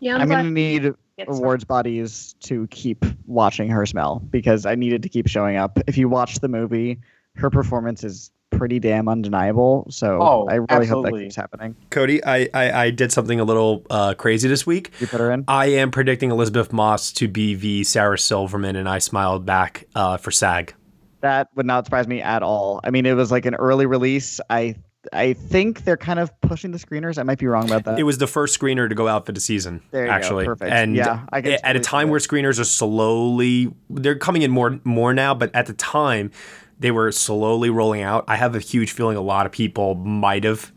Yeah, I'm, I'm, gonna need get some. awards bodies to keep watching her smell because I needed to keep showing up. If you watch the movie, her performance is pretty damn undeniable. So Oh, I really hope that keeps happening. Cody, I, I, I did something a little uh, crazy this week. You put her in. I am predicting Elisabeth Moss to be the Sarah Silverman, and I Smile Back uh, for SAG. That would not surprise me at all. I mean, it was like an early release. I I think they're kind of pushing the screeners. I might be wrong about that. It was the first screener to go out for the season, There you go, actually. perfect. And Yeah, I can at a time where screeners are slowly, they're coming in more more now, but at the time, they were slowly rolling out. I have a huge feeling a lot of people might have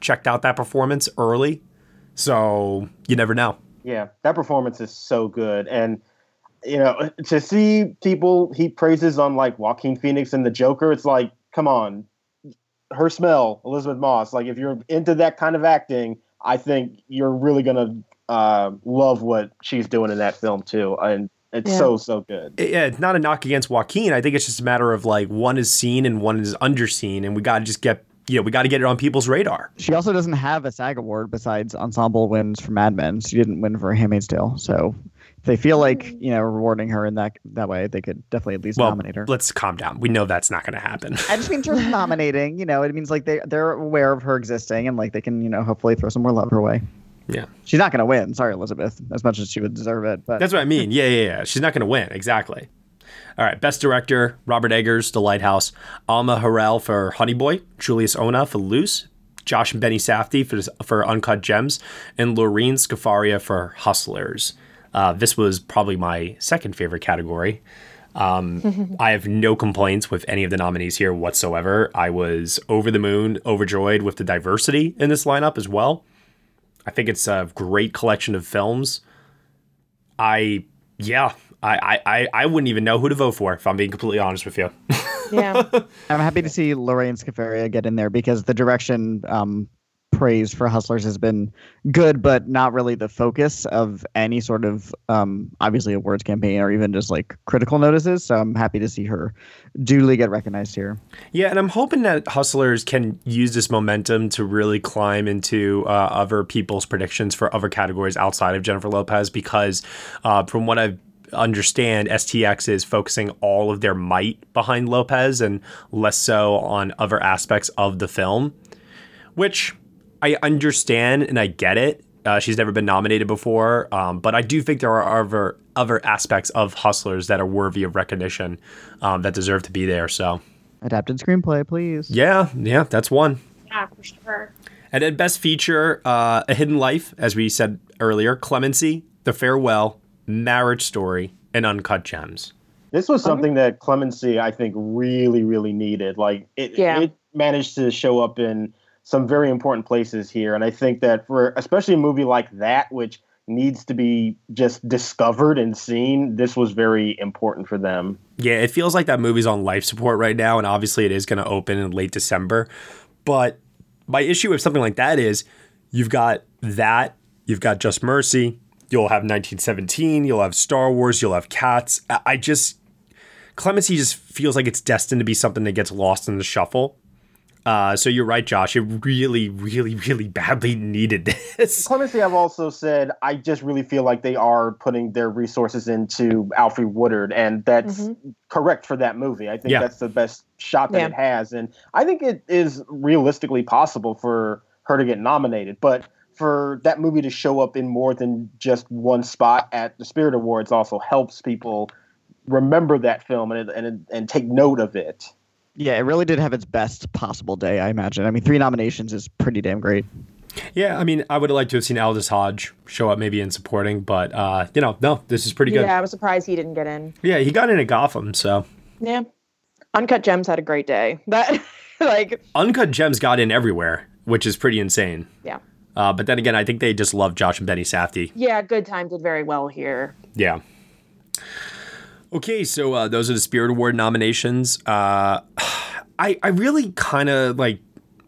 checked out that performance early. So you never know. Yeah, that performance is so good, and you know, to see people he praises on like Joaquin Phoenix and the Joker, it's like, come on, her smell, Elisabeth Moss. Like, if you're into that kind of acting, I think you're really gonna uh, love what she's doing in that film too, and it's Yeah. so so good. Yeah, it's not a knock against Joaquin. I think it's just a matter of like one is seen and one is underseen, and we got to just get, you know, we got to get it on people's radar. She also doesn't have a SAG award besides ensemble wins for Mad Men. She didn't win for Handmaid's Tale. So if they feel like mm. you know rewarding her in that that way, they could definitely at least Well, nominate her. let's calm down. We know that's not going to happen. I just mean in terms of nominating, you know, it means like they they're aware of her existing and like they can you know hopefully throw some more love her way. Yeah. She's not going to win. Sorry, Elizabeth, as much as she would deserve it. But That's what I mean. Yeah, yeah, yeah. She's not going to win. Exactly. All right. Best director Robert Eggers, The Lighthouse. Alma Har'el for Honey Boy. Julius Onah for Luce. Josh and Benny Safdie for, for Uncut Gems. And Lorene Scafaria for Hustlers. Uh, this was probably my second favorite category. Um, I have no complaints with any of the nominees here whatsoever. I was over the moon, overjoyed with the diversity in this lineup as well. I think it's a great collection of films. I yeah, I, I I I wouldn't even know who to vote for if I'm being completely honest with you. Yeah. I'm happy to see Lorraine Scafaria get in there because the direction um, praise for Hustlers has been good, but not really the focus of any sort of um, obviously awards campaign or even just like critical notices. So I'm happy to see her duly get recognized here. Yeah, and I'm hoping that Hustlers can use this momentum to really climb into uh, other people's predictions for other categories outside of Jennifer Lopez because uh, from what I've understand STX is focusing all of their might behind Lopez and less so on other aspects of the film, which I understand and I get it. Uh, she's never been nominated before, um, but I do think there are other other aspects of Hustlers that are worthy of recognition um, that deserve to be there. So, Adapted screenplay, please. yeah, yeah, that's one. Yeah, for sure. And then best feature, uh, A Hidden Life, as we said earlier, Clemency, The Farewell, Marriage Story, and Uncut Gems. This was something that Clemency, I think, really, really needed. Like it, Yeah. it managed to show up in some very important places here, and I think that for especially a movie like that, which needs to be just discovered and seen, this was very important for them. Yeah, it feels like that movie's on life support right now, and obviously it is going to open in late December. But my issue with something like that is you've got that, you've got Just Mercy, you'll have 1917, you'll have Star Wars, you'll have Cats. I just, Clemency just feels like it's destined to be something that gets lost in the shuffle. Uh, so you're right, Josh. It really, really, really badly needed this. Clemency, I've also said, I just really feel like they are putting their resources into Alfre Woodard, and that's Mhm. correct for that movie. I think Yeah. that's the best shot that Yeah. it has, and I think it is realistically possible for her to get nominated. But for that movie to show up in more than just one spot at the Spirit Awards also helps people remember that film and and and take note of it. Yeah, it really did have its best possible day, I imagine. I mean, three nominations is pretty damn great. Yeah, I mean, I would have liked to have seen Aldis Hodge show up maybe in supporting, but uh, you know, no, this is pretty good. Yeah, I was surprised he didn't get in. Yeah, he got in at Gotham, so Yeah. Uncut Gems had a great day. That like Uncut Gems got in everywhere, which is pretty insane. yeah. Uh, but then again, I think they just love Josh and Benny Safdie. Yeah, Good Time did very well here. Yeah. Okay, so uh, those are the Spirit Award nominations. Uh, I I really kind of like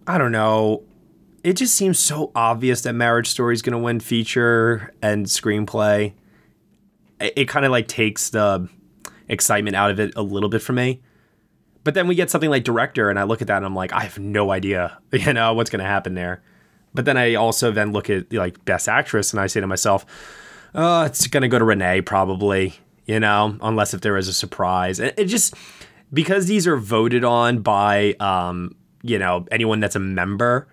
I don't know. It just seems so obvious that Marriage Story is going to win feature and screenplay. It, it kind of like takes the excitement out of it a little bit for me. But then we get something like director, and I look at that and I'm like, I have no idea, you know, what's going to happen there. But then I also then look at like best actress, and I say to myself, oh, it's going to go to Renee probably, you know, unless if there is a surprise. It, it just because these are voted on by um, you know anyone that's a member.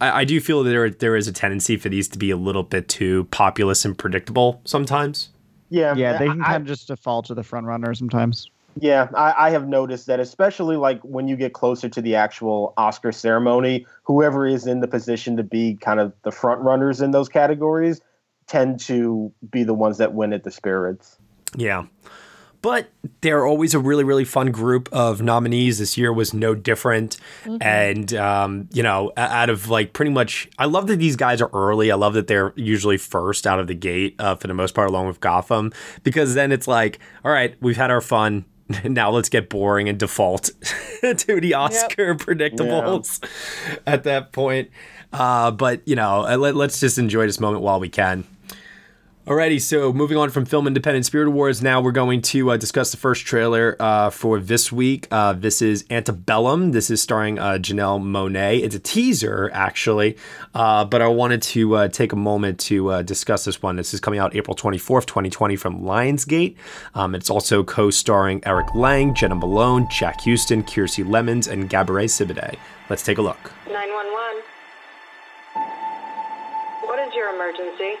I, I do feel that there there is a tendency for these to be a little bit too populous and predictable sometimes. Yeah, Yeah, they can I- kind of just default to the front runner sometimes. Yeah, I, I have noticed that, especially like when you get closer to the actual Oscar ceremony, whoever is in the position to be kind of the front runners in those categories tend to be the ones that win at the spirits. Yeah. But they're always a really, really fun group of nominees. This year was no different. And, um, you know, out of like pretty much, I love that these guys are early. I love that they're usually first out of the gate uh, for the most part, along with Gotham, because then it's like, all right, we've had our fun. Now let's get boring and default to the Oscar predictables at that point. Uh, but, you know, uh, let, let's just enjoy this moment while we can. Alrighty, so moving on from Film Independent Spirit Awards, now we're going to uh, discuss the first trailer uh, for this week. Uh, this is Antebellum. This is starring uh, Janelle Monáe. It's a teaser, actually, uh, but I wanted to uh, take a moment to discuss this one. This is coming out April 24th, 2020 from Lionsgate. Um, it's also co starring Eric Lange, Jena Malone, Jack Huston, Kiersey Clemons, and Gabourey Sidibe. Let's take a look. 911. What is your emergency?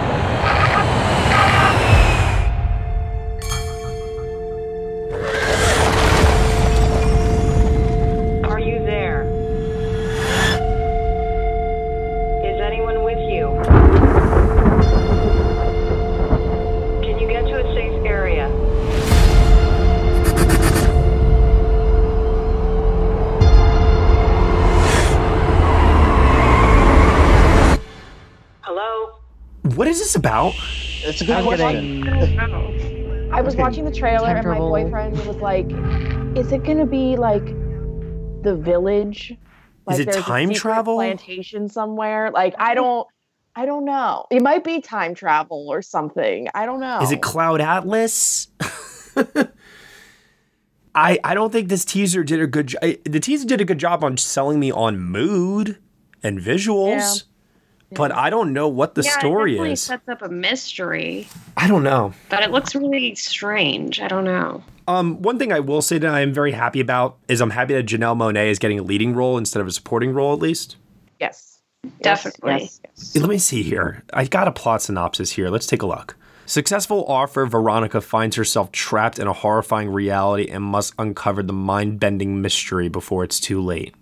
Is this about? It's a I'm good getting- question. I was Okay. watching the trailer and my boyfriend was like, "Is it gonna be like the village? Like it there's a time travel? plantation somewhere? Like I don't, I don't know. It might be time travel or something. I don't know. Is it Cloud Atlas? I I don't think this teaser did a good job. The teaser did a good job on selling me on mood and visuals, but I don't know what the yeah, story it definitely is. sets up a mystery, I don't know. but it looks really strange. I don't know. Um, one thing I will say that I am very happy about is I'm happy that Janelle Monáe is getting a leading role instead of a supporting role, at least. Yes. Definitely. Yes, yes. Let me see here. I've got a plot synopsis here. Let's take a look. Successful author Veronica finds herself trapped in a horrifying reality and must uncover the mind bending mystery before it's too late.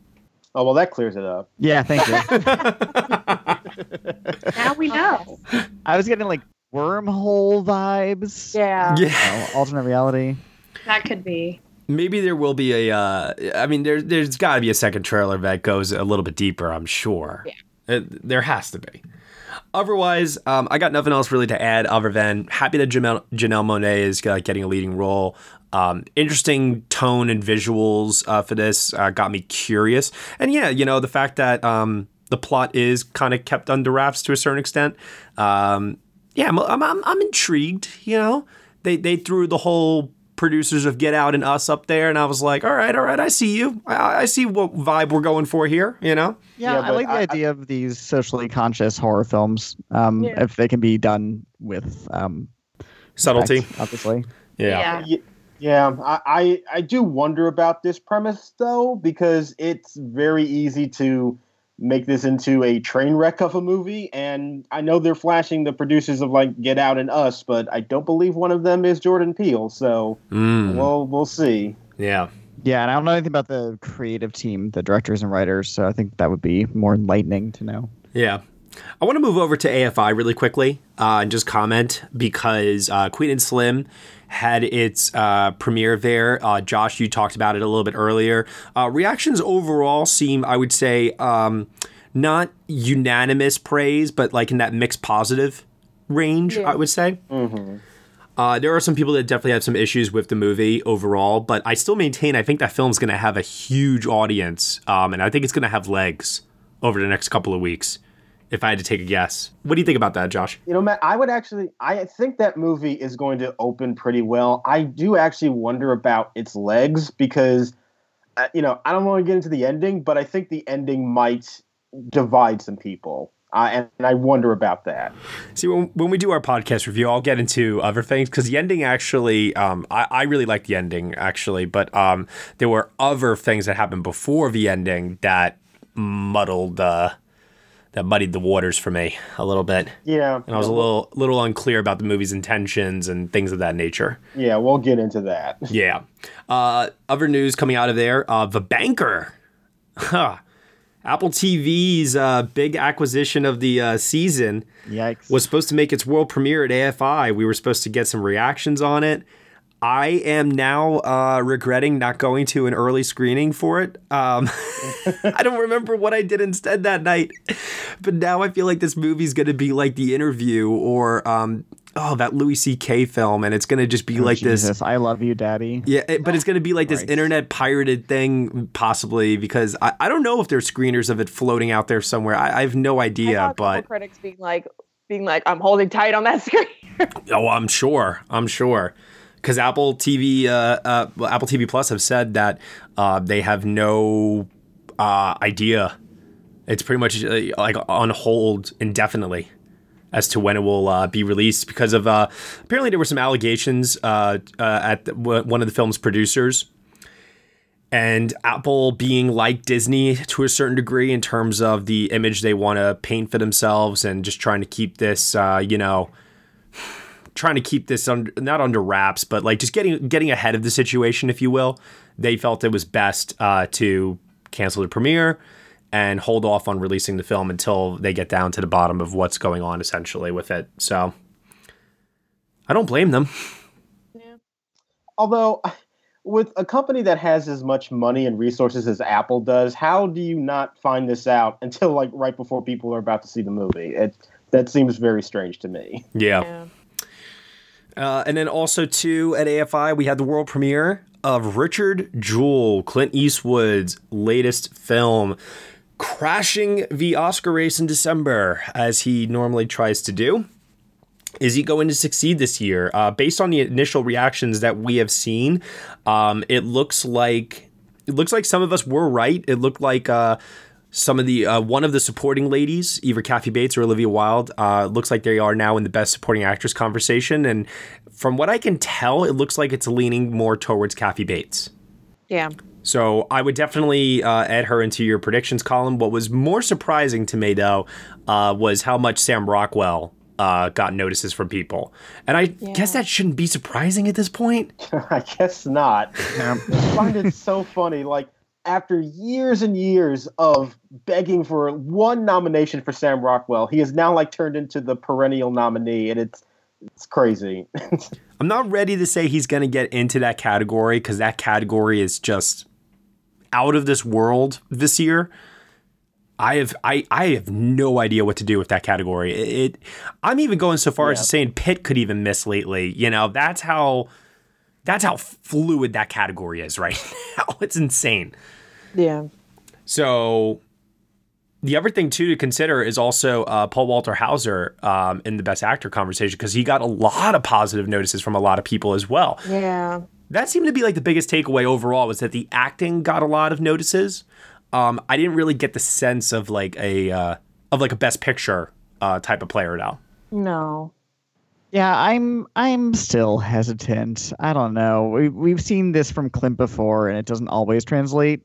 Oh well, that clears it up. Yeah, thank you. Now we know. I was getting like wormhole vibes. Yeah. You know, alternate reality. That could be. Maybe there will be a. Uh, I mean, there, there's got to be a second trailer that goes a little bit deeper. I'm sure. Yeah. Uh, there has to be. Otherwise, um, I got nothing else really to add other than happy that Janelle, Janelle Monáe is uh, getting a leading role. Um, interesting tone and visuals uh, for this uh, got me curious. And yeah, you know, the fact that um, the plot is kind of kept under wraps to a certain extent. Um, yeah, I'm, I'm, I'm, I'm intrigued, you know. They, they threw the whole producers of Get Out and Us up there, and I was like, all right, all right, I see you. I, I see what vibe we're going for here, you know? Yeah, Yeah, I like the I- idea of these socially conscious horror films. Um, Yeah. if they can be done with um, Subtlety. respect, obviously. Yeah. Yeah. Y- Yeah, I, I I do wonder about this premise though because it's very easy to make this into a train wreck of a movie, and I know they're flashing the producers of like Get Out and Us, but I don't believe one of them is Jordan Peele. So Mm, we'll we'll see. yeah. Yeah, and I don't know anything about the creative team, the directors and writers, so I think that would be more enlightening to know. Yeah. I want to move over to AFI really quickly uh, and just comment because uh, Queen and Slim had its uh, premiere there. Uh, Josh, you talked about it a little bit earlier. Uh, reactions overall seem, I would say, um, not unanimous praise, but like in that mixed positive range, I would say. Uh, there are some people that definitely have some issues with the movie overall, but I still maintain I think that film's going to have a huge audience, um, and I think it's going to have legs over the next couple of weeks. If I had to take a guess, what do you think about that, Josh? You know, Matt, I would actually, I think that movie is going to open pretty well. I do actually wonder about its legs because, uh, you know, I don't want to get into the ending, but I think the ending might divide some people. Uh, and, and, I wonder about that. See, when, when we do our podcast review, I'll get into other things because the ending actually, um, I, I really like the ending actually, but um, there were other things that happened before the ending that muddled, uh, that muddied the waters for me a little bit. Yeah, and I was a little little unclear about the movie's intentions and things of that nature. Yeah, we'll get into that. yeah. Uh, other news coming out of there: uh, The Banker. Huh Apple TV's uh, big acquisition of the uh, season Yikes. was supposed to make its world premiere at AFI. We were supposed to get some reactions on it. I am now uh, regretting not going to an early screening for it. Um, I don't remember what I did instead that night, but now I feel like this movie's going to be like The Interview or um, oh that Louis C.K. film, and it's gonna just be oh, like Jesus, this. I love you, Daddy. Yeah, it, but it's gonna be like this internet pirated thing, possibly because I, I don't know if there's screeners of it floating out there somewhere. I, I have no idea, but critics being like, being like, I'm holding tight on that screen. oh, I'm sure, I'm sure. Because Apple TV, uh, uh, Apple TV Plus have said that uh, they have no uh, idea. It's pretty much uh, like on hold indefinitely as to when it will uh, be released because of apparently there were some allegations at the, one of the film's producers and Apple being like Disney to a certain degree in terms of the image they want to paint for themselves and just trying to keep this, you know, trying to keep this under, not under wraps, but like just getting getting ahead of the situation, if you will. They felt it was best uh, to cancel the premiere and hold off on releasing the film until they get down to the bottom of what's going on essentially with it. So I don't blame them. Yeah. Although with a company that has as much money and resources as Apple does, how do you not find this out until like right before people are about to see the movie? It that seems very strange to me. Yeah. yeah. Uh, and then also too at AFI we had the world premiere of Richard Jewell, Clint Eastwood's latest film crashing the Oscar race in December, as he normally tries to do. Is he going to succeed this year? Uh, based on the initial reactions that we have seen, um, it looks like it looks like some of us were right. It looked like uh, some of the uh, one of the supporting ladies, either Kathy Bates or Olivia Wilde, uh, looks like they are now in the best supporting actress conversation. And from what I can tell, it looks like it's leaning more towards Kathy Bates. Yeah. So I would definitely uh, add her into your predictions column. What was more surprising to me, though, uh, was how much Sam Rockwell uh, got notices from people. And I yeah. guess that shouldn't be surprising at this point. I guess not. I find it so funny. Like, after years and years of begging for one nomination for Sam Rockwell, he is now like turned into the perennial nominee, and it's it's crazy. I'm not ready to say he's going to get into that category because that category is just out of this world this year. I have I, I have no idea what to do with that category. It, it I'm even going so far yeah. as to saying Pitt could even miss lately. You know, that's how that's how fluid that category is right now. It's insane. Yeah. So the other thing too to consider is also uh, Paul Walter Hauser um, in the Best Actor conversation because he got a lot of positive notices from a lot of people as well. Yeah, that seemed to be like the biggest takeaway overall was that the acting got a lot of notices. Um, I didn't really get the sense of like a uh, of like a Best Picture uh, type of player now. No. Yeah, I'm I'm still hesitant. I don't know. We we've seen this from Clint before, and it doesn't always translate.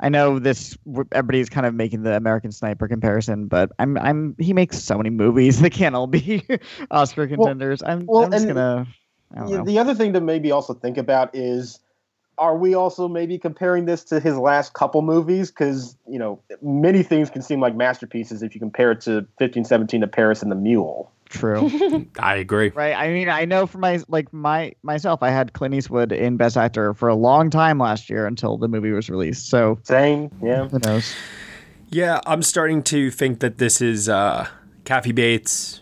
I know this everybody's kind of making the American Sniper comparison, but I'm I'm he makes so many movies they can't all be Oscar contenders. Well, I'm, well, I'm just gonna. the other thing to maybe also think about is are we also maybe comparing this to his last couple movies because you know many things can seem like masterpieces if you compare it to 1517 to paris and the mule True. I agree. Right. I mean, I know for my like my myself, I had Clint Eastwood in Best Actor for a long time last year until the movie was released. So same. Yeah. Who knows? Yeah, I'm starting to think that this is uh, Kathy Bates,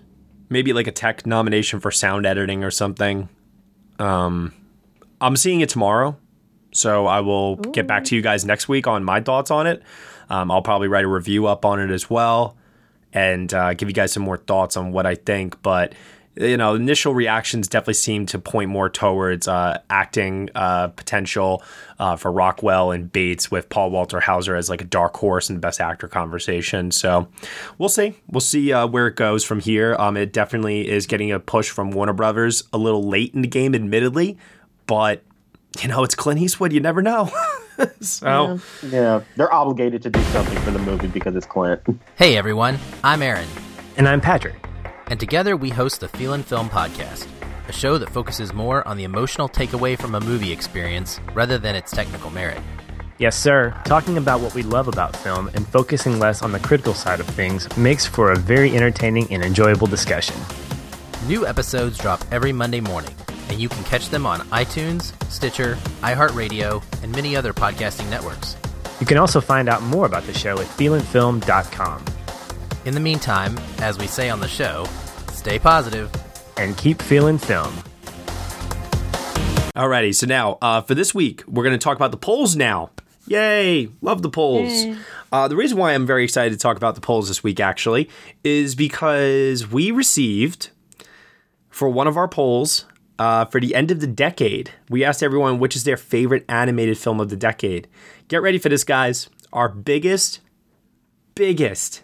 maybe like a tech nomination for sound editing or something. Um, I'm seeing it tomorrow, so I will Ooh. get back to you guys next week on my thoughts on it. Um, I'll probably write a review up on it as well and uh, give you guys some more thoughts on what I think. But you know, initial reactions definitely seem to point more towards uh, acting uh, potential uh, for Rockwell and Bates with Paul Walter Hauser as like a dark horse in the best actor conversation. So we'll see. We'll see uh, where it goes from here. Um, it definitely is getting a push from Warner Brothers a little late in the game, admittedly, but you know, it's Clint Eastwood. You never know. so yeah. yeah, they're obligated to do something for the movie because it's Clint. Hey everyone, I'm Aaron. And I'm Patrick. And together we host the Feelin' Film Podcast, a show that focuses more on the emotional takeaway from a movie experience rather than its technical merit. Yes, sir. Talking about what we love about film and focusing less on the critical side of things makes for a very entertaining and enjoyable discussion. New episodes drop every Monday morning, and you can catch them on iTunes, Stitcher, iHeartRadio, and many other podcasting networks. You can also find out more about the show at feelinfilm.com. In the meantime, as we say on the show, stay positive and keep feeling film. Alrighty, so now uh, for this week, we're going to talk about the polls now. Yay! Love the polls. Uh, the reason why I'm very excited to talk about the polls this week, actually, is because we received for one of our polls uh, for the end of the decade. We asked everyone which is their favorite animated film of the decade. Get ready for this, guys. Our biggest, biggest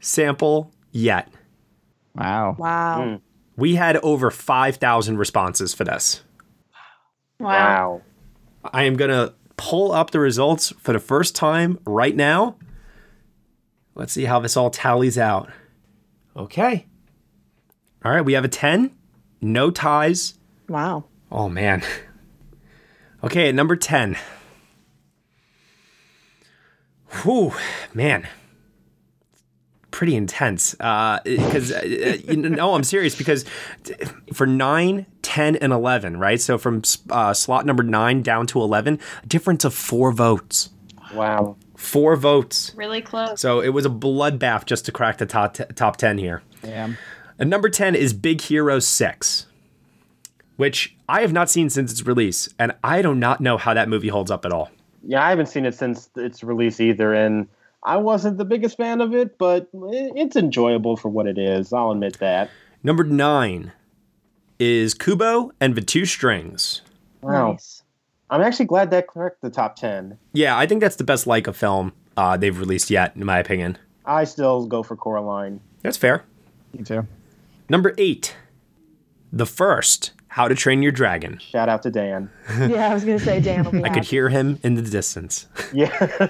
sample yet. Wow. Wow. Mm. We had over 5,000 responses for this. Wow. I am going to pull up the results for the first time right now. Let's see how this all tallies out. Okay. All right, we have a 10. No ties. Wow. Oh, man. Okay, at number 10. Whew, man pretty intense because uh, uh, you know I'm serious because for 9 10 and 11 right so from uh, slot number 9 down to 11 a difference of 4 votes wow four votes really close so it was a bloodbath just to crack the top t- top 10 here yeah and number 10 is Big Hero 6 which I have not seen since its release and I do not know how that movie holds up at all yeah I haven't seen it since its release either and I wasn't the biggest fan of it, but it's enjoyable for what it is. I'll admit that. Number nine is Kubo and the Two Strings. Wow. Nice. I'm actually glad that cracked the top 10. Yeah, I think that's the best Laika film uh, they've released yet, in my opinion. I still go for Coraline. That's fair. Me too. Number eight, The First, How to Train Your Dragon. Shout out to Dan. yeah, I was going to say Dan will be I happy. could hear him in the distance. Yeah.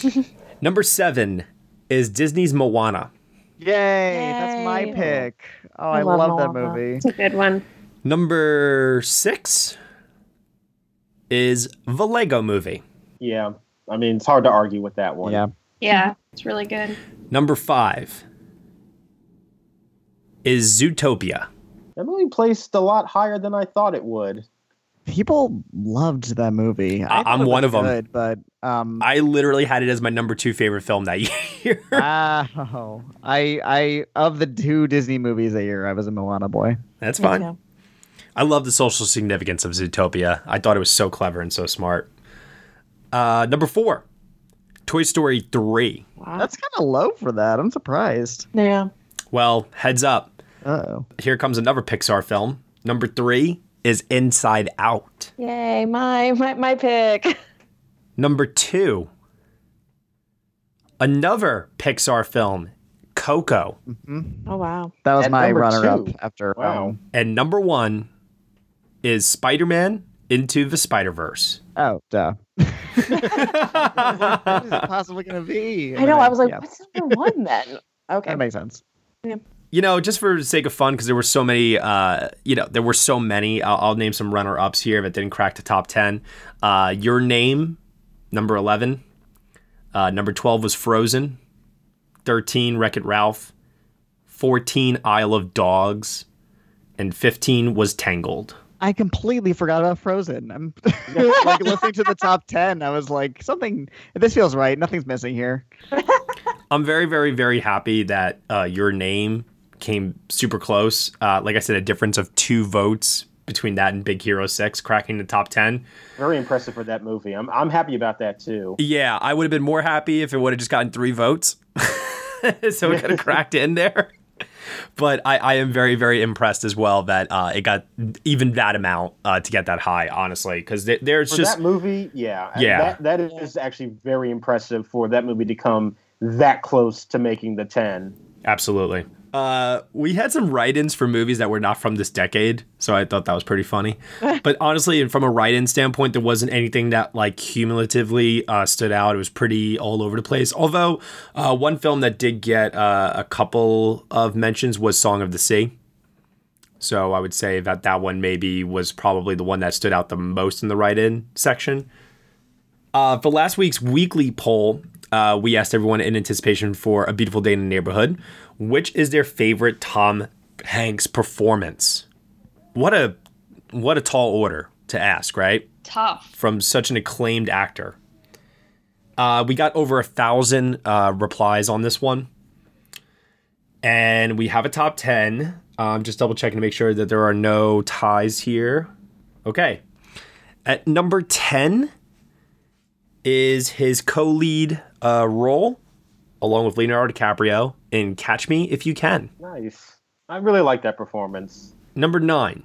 Number seven is Disney's Moana. Yay, Yay. that's my pick. Oh, I, I love, love that movie. It's a good one. Number six is the Lego movie. Yeah. I mean, it's hard to argue with that one. Yeah. Yeah, it's really good. Number five is Zootopia. That movie placed a lot higher than I thought it would people loved that movie. I am one of them, good, but um, I literally had it as my number two favorite film that year. oh, I, I of the two Disney movies that year, I was a Moana boy. That's fine. I love the social significance of Zootopia. I thought it was so clever and so smart. Uh, number four, Toy Story three. Wow. That's kind of low for that. I'm surprised. Yeah. Well, heads up. Oh. Here comes another Pixar film. Number three, is Inside Out. Yay, my my my pick. Number 2. Another Pixar film, Coco. Mm-hmm. Oh wow. That was my runner up after Wow. Um, and number 1 is Spider-Man Into the Spider-Verse. Oh, duh. what is it possibly going to be? I know. I was like, yeah. what's number one then? Okay. That makes sense. Yeah you know, just for the sake of fun, because there were so many, uh, you know, there were so many. I'll, I'll name some runner ups here that didn't crack the top 10. Uh, Your Name, number 11. Uh, number 12 was Frozen. 13, Wreck It Ralph. 14, Isle of Dogs. And 15 was Tangled. I completely forgot about Frozen. I'm like listening to the top 10. I was like, something, this feels right. Nothing's missing here. I'm very, very, very happy that uh, Your Name came super close. Uh, like I said, a difference of two votes between that and Big Hero 6 cracking the top 10. Very impressive for that movie. I'm, I'm happy about that too. Yeah, I would have been more happy if it would have just gotten three votes. so it could have cracked in there. but I, I am very, very impressed as well that uh, it got even that amount uh, to get that high, honestly, because there, there's for just that movie, yeah, Yeah. that, that is actually very impressive for that movie to come that close to making the ten. Absolutely. Uh, we had some write-ins for movies that were not from this decade, so I thought that was pretty funny. but honestly, and from a write-in standpoint, there wasn't anything that like cumulatively uh, stood out. It was pretty all over the place. Although uh, one film that did get uh, a couple of mentions was Song of the Sea. So I would say that that one maybe was probably the one that stood out the most in the write-in section. Uh, for last week's weekly poll, uh, we asked everyone in anticipation for A Beautiful Day in the Neighborhood, which is their favorite Tom Hanks performance. What a what a tall order to ask, right? Tough. From such an acclaimed actor. Uh, we got over a thousand uh, replies on this one, and we have a top ten. I'm just double checking to make sure that there are no ties here. Okay, at number ten is his co-lead uh, role, along with Leonardo DiCaprio in Catch Me If You Can. Nice. I really like that performance. Number nine.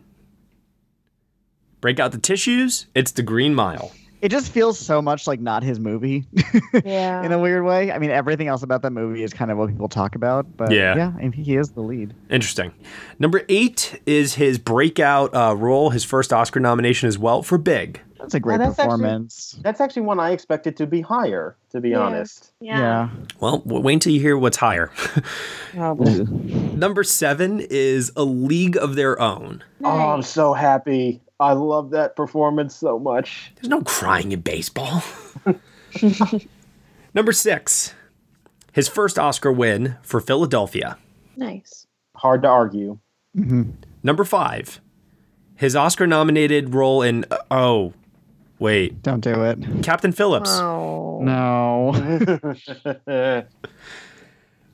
Break out the tissues. It's the Green Mile. It just feels so much like not his movie Yeah. in a weird way. I mean, everything else about that movie is kind of what people talk about, but Yeah. yeah, I mean, he is the lead. Interesting. Number eight is his breakout uh, role, his first Oscar nomination as well for Big. That's a great Oh, that's actually- performance. That's actually one I expected to be higher, to be Yeah. honest. Yeah. Well, wait until you hear what's higher. Oh, Number seven is A League of Their Own. Oh, I'm so happy. I love that performance so much. There's no crying in baseball. Number six, his first Oscar win for Philadelphia. nice. Hard to argue. Number five, his Oscar nominated role in, uh, oh, wait, Don't do it. Captain Phillips. Oh. No. Uh,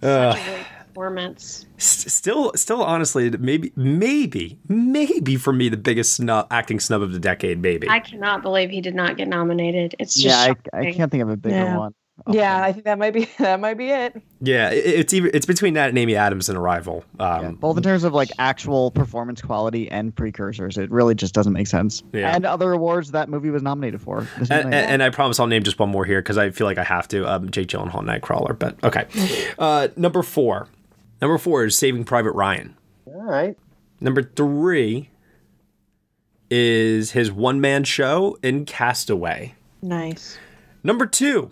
Such a performance. s- still, still, honestly, maybe, maybe, maybe for me, the biggest snub, acting snub of the decade, maybe. I cannot believe he did not get nominated. It's just yeah, I. I can't think of a bigger Yeah. one. Yeah, I think that might be that might be it. yeah, it, it's even, it's between that and Amy Adams and Arrival. Um, Both in terms of like actual performance quality and precursors, it really just doesn't make sense. Yeah. And other awards that movie was nominated for. And, and, and I promise I'll name just one more here because I feel like I have to. Um, Jake Gyllenhaal, Nightcrawler. But okay, uh, number four. Number four is Saving Private Ryan. All right. Number three is his one man show in Castaway. Nice. Number two.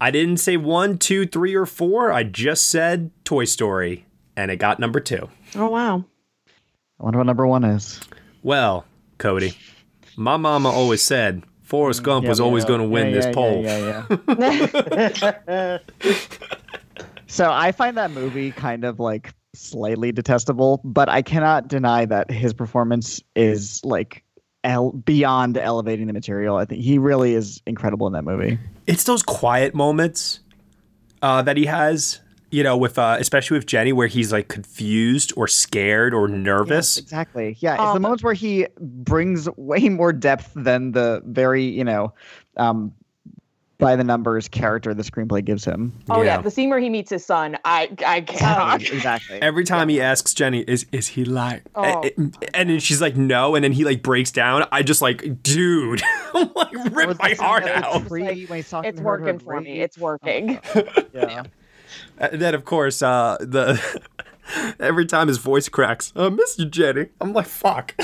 I didn't say one, two, three, or four. I just said Toy Story, and it got number two. Oh wow. I wonder what number one is. Well, Cody, my mama always said Forrest Gump Yeah, was yeah, always yeah. going to win Yeah, this yeah, poll. yeah, yeah, yeah. So I find that movie kind of like slightly detestable, but I cannot deny that his performance is like el- beyond elevating the material. I think he really is incredible in that movie. it's those quiet moments uh, that he has, you know, with uh, especially with Jenny, where he's like confused or scared or nervous. Exactly. Yeah, it's Um, the moments where he brings way more depth than the very, you know, um, by the numbers character the screenplay gives him. Oh yeah. the scene where he meets his son. I I cannot. exactly. Every time he asks Jenny, "Is is he like?" Oh. and, and then she's like, "No," and then he like breaks down. I just like, dude, I'm like rip my heart out. It's working for me. It's working. Yeah. And then of course, uh, the every time his voice cracks, I miss you, Jenny. I'm like, fuck.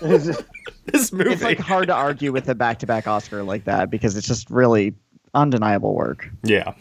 This movie. It's like hard to argue with a back-to-back Oscar like that because it's just really undeniable work. Yeah.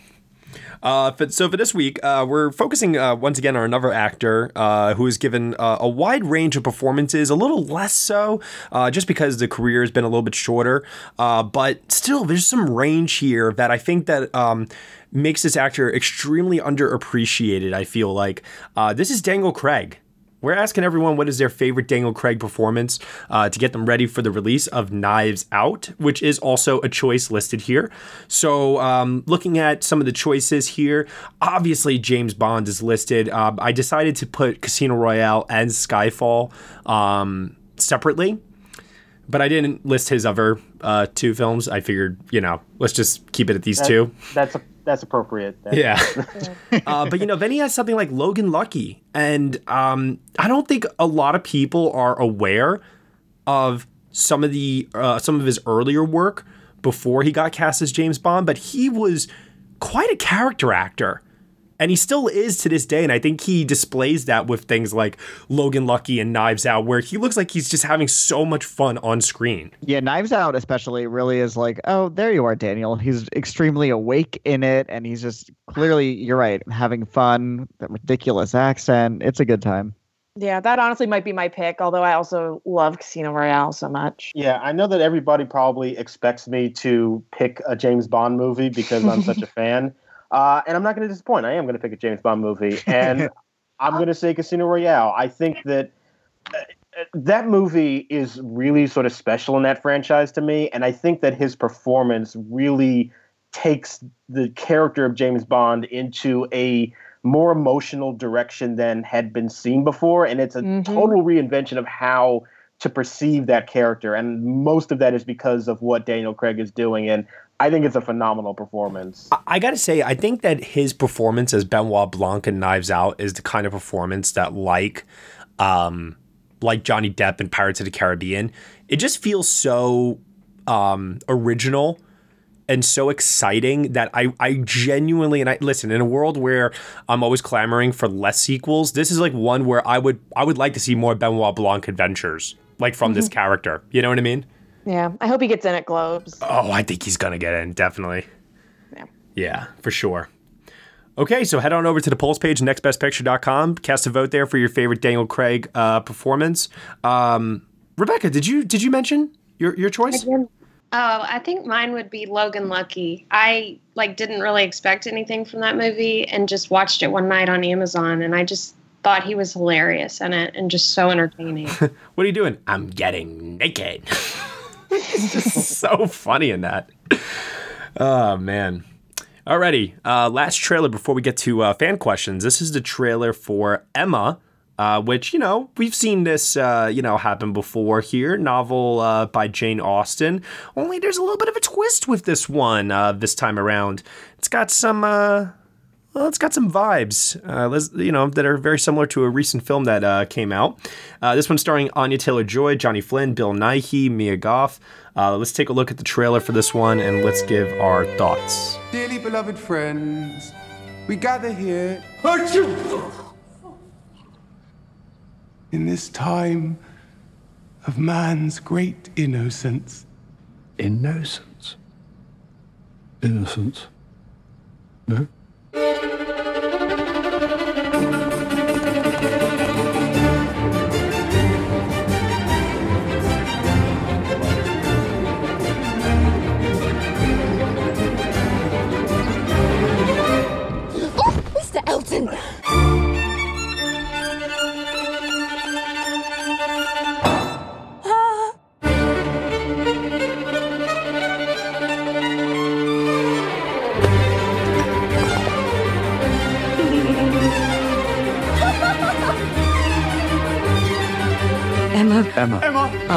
Uh, so for this week, uh, we're focusing uh, once again on another actor uh, who has given uh, a wide range of performances, a little less so, uh, just because the career has been a little bit shorter. Uh, but still, there's some range here that I think that um, makes this actor extremely underappreciated. I feel like uh, this is Daniel Craig. We're asking everyone what is their favorite Daniel Craig performance uh, to get them ready for the release of Knives Out, which is also a choice listed here. So, um, looking at some of the choices here, obviously James Bond is listed. Uh, I decided to put Casino Royale and Skyfall um, separately but I didn't list his other uh, two films. I figured, you know, let's just keep it at these two. That's that's appropriate. That- Yeah. uh, but you know, then he has something like Logan Lucky, and um, I don't think a lot of people are aware of some of the uh, some of his earlier work before he got cast as James Bond. But he was quite a character actor. And he still is to this day. And I think he displays that with things like Logan Lucky and Knives Out, where he looks like he's just having so much fun on screen. Yeah, Knives Out especially really is like, oh, there you are, Daniel. He's extremely awake in it, and he's just clearly, you're right, having fun. That ridiculous accent. It's a good time. Yeah, that honestly might be my pick, although I also love Casino Royale so much. Yeah, I know that everybody probably expects me to pick a James Bond movie because I'm such a fan. Uh, and I'm not going to disappoint. I am going to pick a James Bond movie. And I'm going to say Casino Royale. I think that uh, that movie is really sort of special in that franchise to me. And I think that his performance really takes the character of James Bond into a more emotional direction than had been seen before. And it's a Mhm. total reinvention of how to perceive that character. And most of that is because of what Daniel Craig is doing. And I think it's a phenomenal performance. I- I gotta say, I think that his performance as Benoit Blanc in Knives Out is the kind of performance that, like, um, like Johnny Depp in Pirates of the Caribbean, it just feels so um, original and so exciting that I, I genuinely and I listen in a world where I'm always clamoring for less sequels. This is like one where I would I would like to see more Benoit Blanc adventures, like from this character. You know what I mean? Yeah, I hope he gets in at Globes. Oh, I think he's gonna get in, definitely. Yeah. Yeah, for sure. Okay, so head on over to the polls page, nextbestpicture.com. Cast a vote there for your favorite Daniel Craig uh, performance. Um, Rebecca, did you did you mention your your choice? Oh, I think mine would be Logan Lucky. I like didn't really expect anything from that movie and just watched it one night on Amazon and I just thought he was hilarious in it and just so entertaining. What are you doing? I'm getting naked. it's just so funny in that. Oh man. Alrighty, uh, last trailer before we get to uh, fan questions. This is the trailer for Emma, uh, which you know we've seen this uh, you know happen before here. Novel uh, by Jane Austen. Only there's a little bit of a twist with this one uh, this time around. It's got some. Well, it's got some vibes, uh, you know, that are very similar to a recent film that uh, came out. Uh, this one's starring Anya Taylor Joy, Johnny Flynn, Bill Nighy, Mia Goth. Uh, let's take a look at the trailer for this one and let's give our thoughts. Dearly beloved friends, we gather here in this time of man's great innocence. Innocence? Innocence? No? thank you.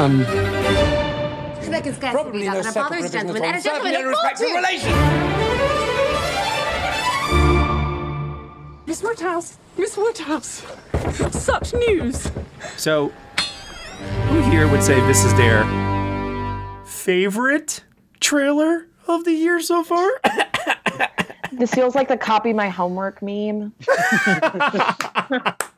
Um. That can Probably no a separate father is a business gentleman and a gentleman certainly of a respectful fortune. Miss Woodhouse! Miss Woodhouse! Such news! So, who here would say this is their favorite trailer of the year so far? This feels like the copy my homework meme.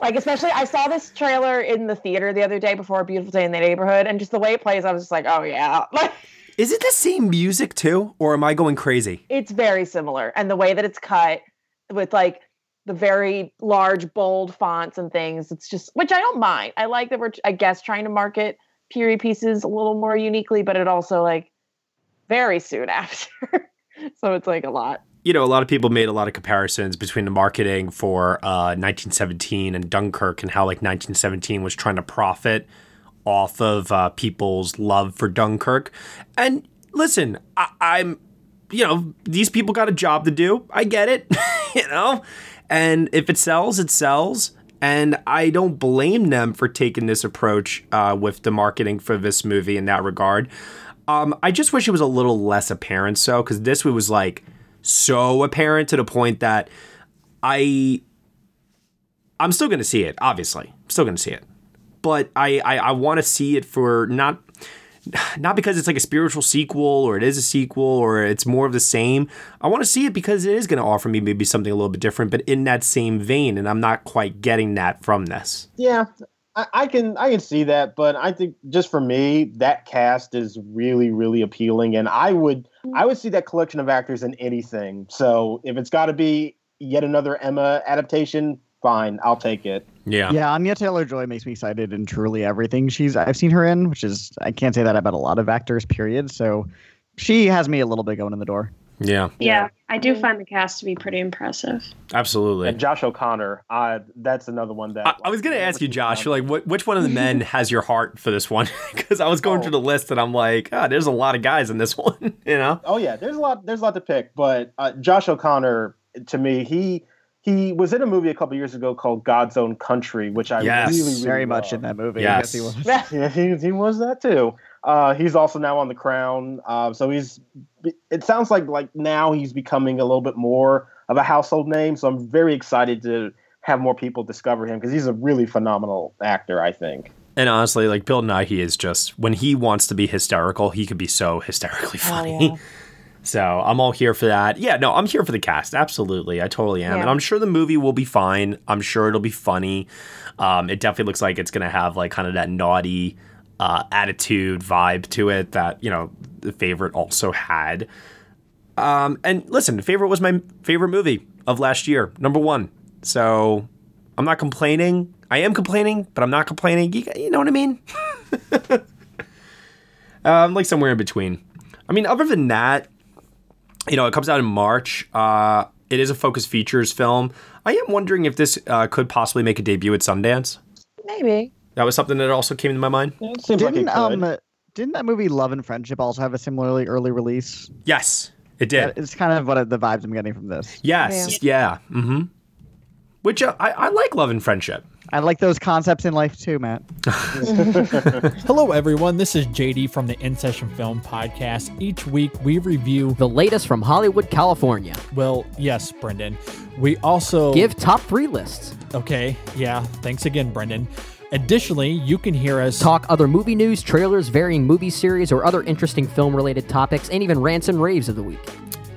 like especially I saw this trailer in the theater the other day before a beautiful day in the neighborhood and just the way it plays I was just like, "Oh yeah." Like is it the same music too, or am I going crazy? it's very similar and the way that it's cut with like the very large bold fonts and things it's just which i don't mind i like that we're i guess trying to market period pieces a little more uniquely but it also like very soon after so it's like a lot you know, a lot of people made a lot of comparisons between the marketing for uh, 1917 and Dunkirk and how like 1917 was trying to profit off of uh, people's love for Dunkirk. And listen, I- I'm, you know, these people got a job to do. I get it, you know, and if it sells, it sells. And I don't blame them for taking this approach uh, with the marketing for this movie in that regard. Um, I just wish it was a little less apparent, so because this was like so apparent to the point that I I'm still gonna see it. Obviously, I'm still gonna see it, but I I, I want to see it for not not because it's like a spiritual sequel or it is a sequel or it's more of the same. I want to see it because it is going to offer me maybe something a little bit different, but in that same vein. And I'm not quite getting that from this. Yeah, I, I can I can see that, but I think just for me, that cast is really really appealing, and I would I would see that collection of actors in anything. So if it's got to be yet another Emma adaptation, fine, I'll take it. Yeah. Yeah, Anya Taylor Joy makes me excited in truly everything she's I've seen her in, which is I can't say that about a lot of actors, period. So she has me a little bit going in the door. Yeah. Yeah, I do find the cast to be pretty impressive. Absolutely. And Josh O'Connor, uh, that's another one that I, I was going to ask you, Josh, like, what, which one of the men has your heart for this one? Because I was going through the list and I'm like, ah, there's a lot of guys in this one, you know? Oh yeah, there's a lot. There's a lot to pick, but uh, Josh O'Connor, to me, he he was in a movie a couple years ago called God's Own Country, which I Yes, really, really very much in that movie. Yes. he was. yeah, he, he was that too. Uh, he's also now on The Crown, uh, so he's. It sounds like like now he's becoming a little bit more of a household name. So I'm very excited to have more people discover him because he's a really phenomenal actor. I think. And honestly, like Bill Nighy is just when he wants to be hysterical, he could be so hysterically funny. So I'm all here for that. Yeah, no, I'm here for the cast. Absolutely, I totally am, Yeah. and I'm sure the movie will be fine. I'm sure it'll be funny. Um, it definitely looks like it's gonna have like kind of that naughty uh, attitude vibe to it that you know the favorite also had. Um, and listen, favorite was my favorite movie of last year, number one. So I'm not complaining. I am complaining, but I'm not complaining. You, you know what I mean? um, like somewhere in between. I mean, other than that, you know, it comes out in March. Uh, it is a Focus Features film. I am wondering if this uh, could possibly make a debut at Sundance. Maybe. That was something that also came to my mind. it seems like it Didn't could. um didn't that movie Love and Friendship also have a similarly early release? Yes, it did. It's kind of what the vibes I'm getting from this. Yes, yeah. Mm-hmm. Which uh, I, I like Love and Friendship. I like those concepts in life too, Matt. Hello, everyone. This is JD from the In Session Film Podcast. Each week we review the latest from Hollywood, California. Well, yes, Brendan. We also Give top three lists. Okay, yeah. Thanks again, Brendan. Additionally, you can hear us Talk other movie news, trailers, varying movie series, or other interesting film related topics, and even rants and raves of the week.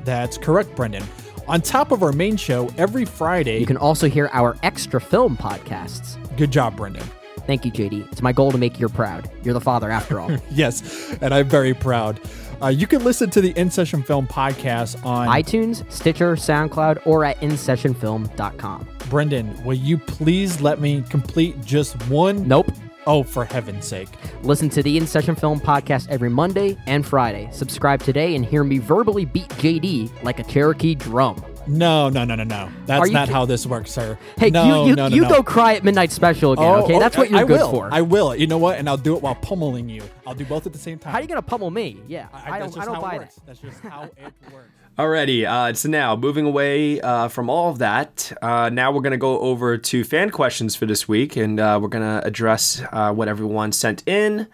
That's correct, Brendan. On top of our main show, every Friday. You can also hear our extra film podcasts. Good job, Brendan. Thank you, JD. It's my goal to make you proud. You're the father, after all. yes, and I'm very proud. Uh, you can listen to the In Session Film Podcast on iTunes, Stitcher, SoundCloud, or at InSessionFilm.com. Brendan, will you please let me complete just one? Nope. Oh, for heaven's sake. Listen to the In Session Film podcast every Monday and Friday. Subscribe today and hear me verbally beat JD like a Cherokee drum. No, no, no, no, no. That's not ki- how this works, sir. Hey, no, you you, no, no, you no. go cry at Midnight Special again, okay? That's what you're I good will. for. I will. You know what? And I'll do it while pummeling you. I'll do both at the same time. How are you gonna pummel me? Yeah, I, that's don't, I don't buy it that. works. That's just how it works. Alrighty, uh, so now moving away uh, from all of that, uh, now we're going to go over to fan questions for this week, and uh, we're going to address uh, what everyone sent in.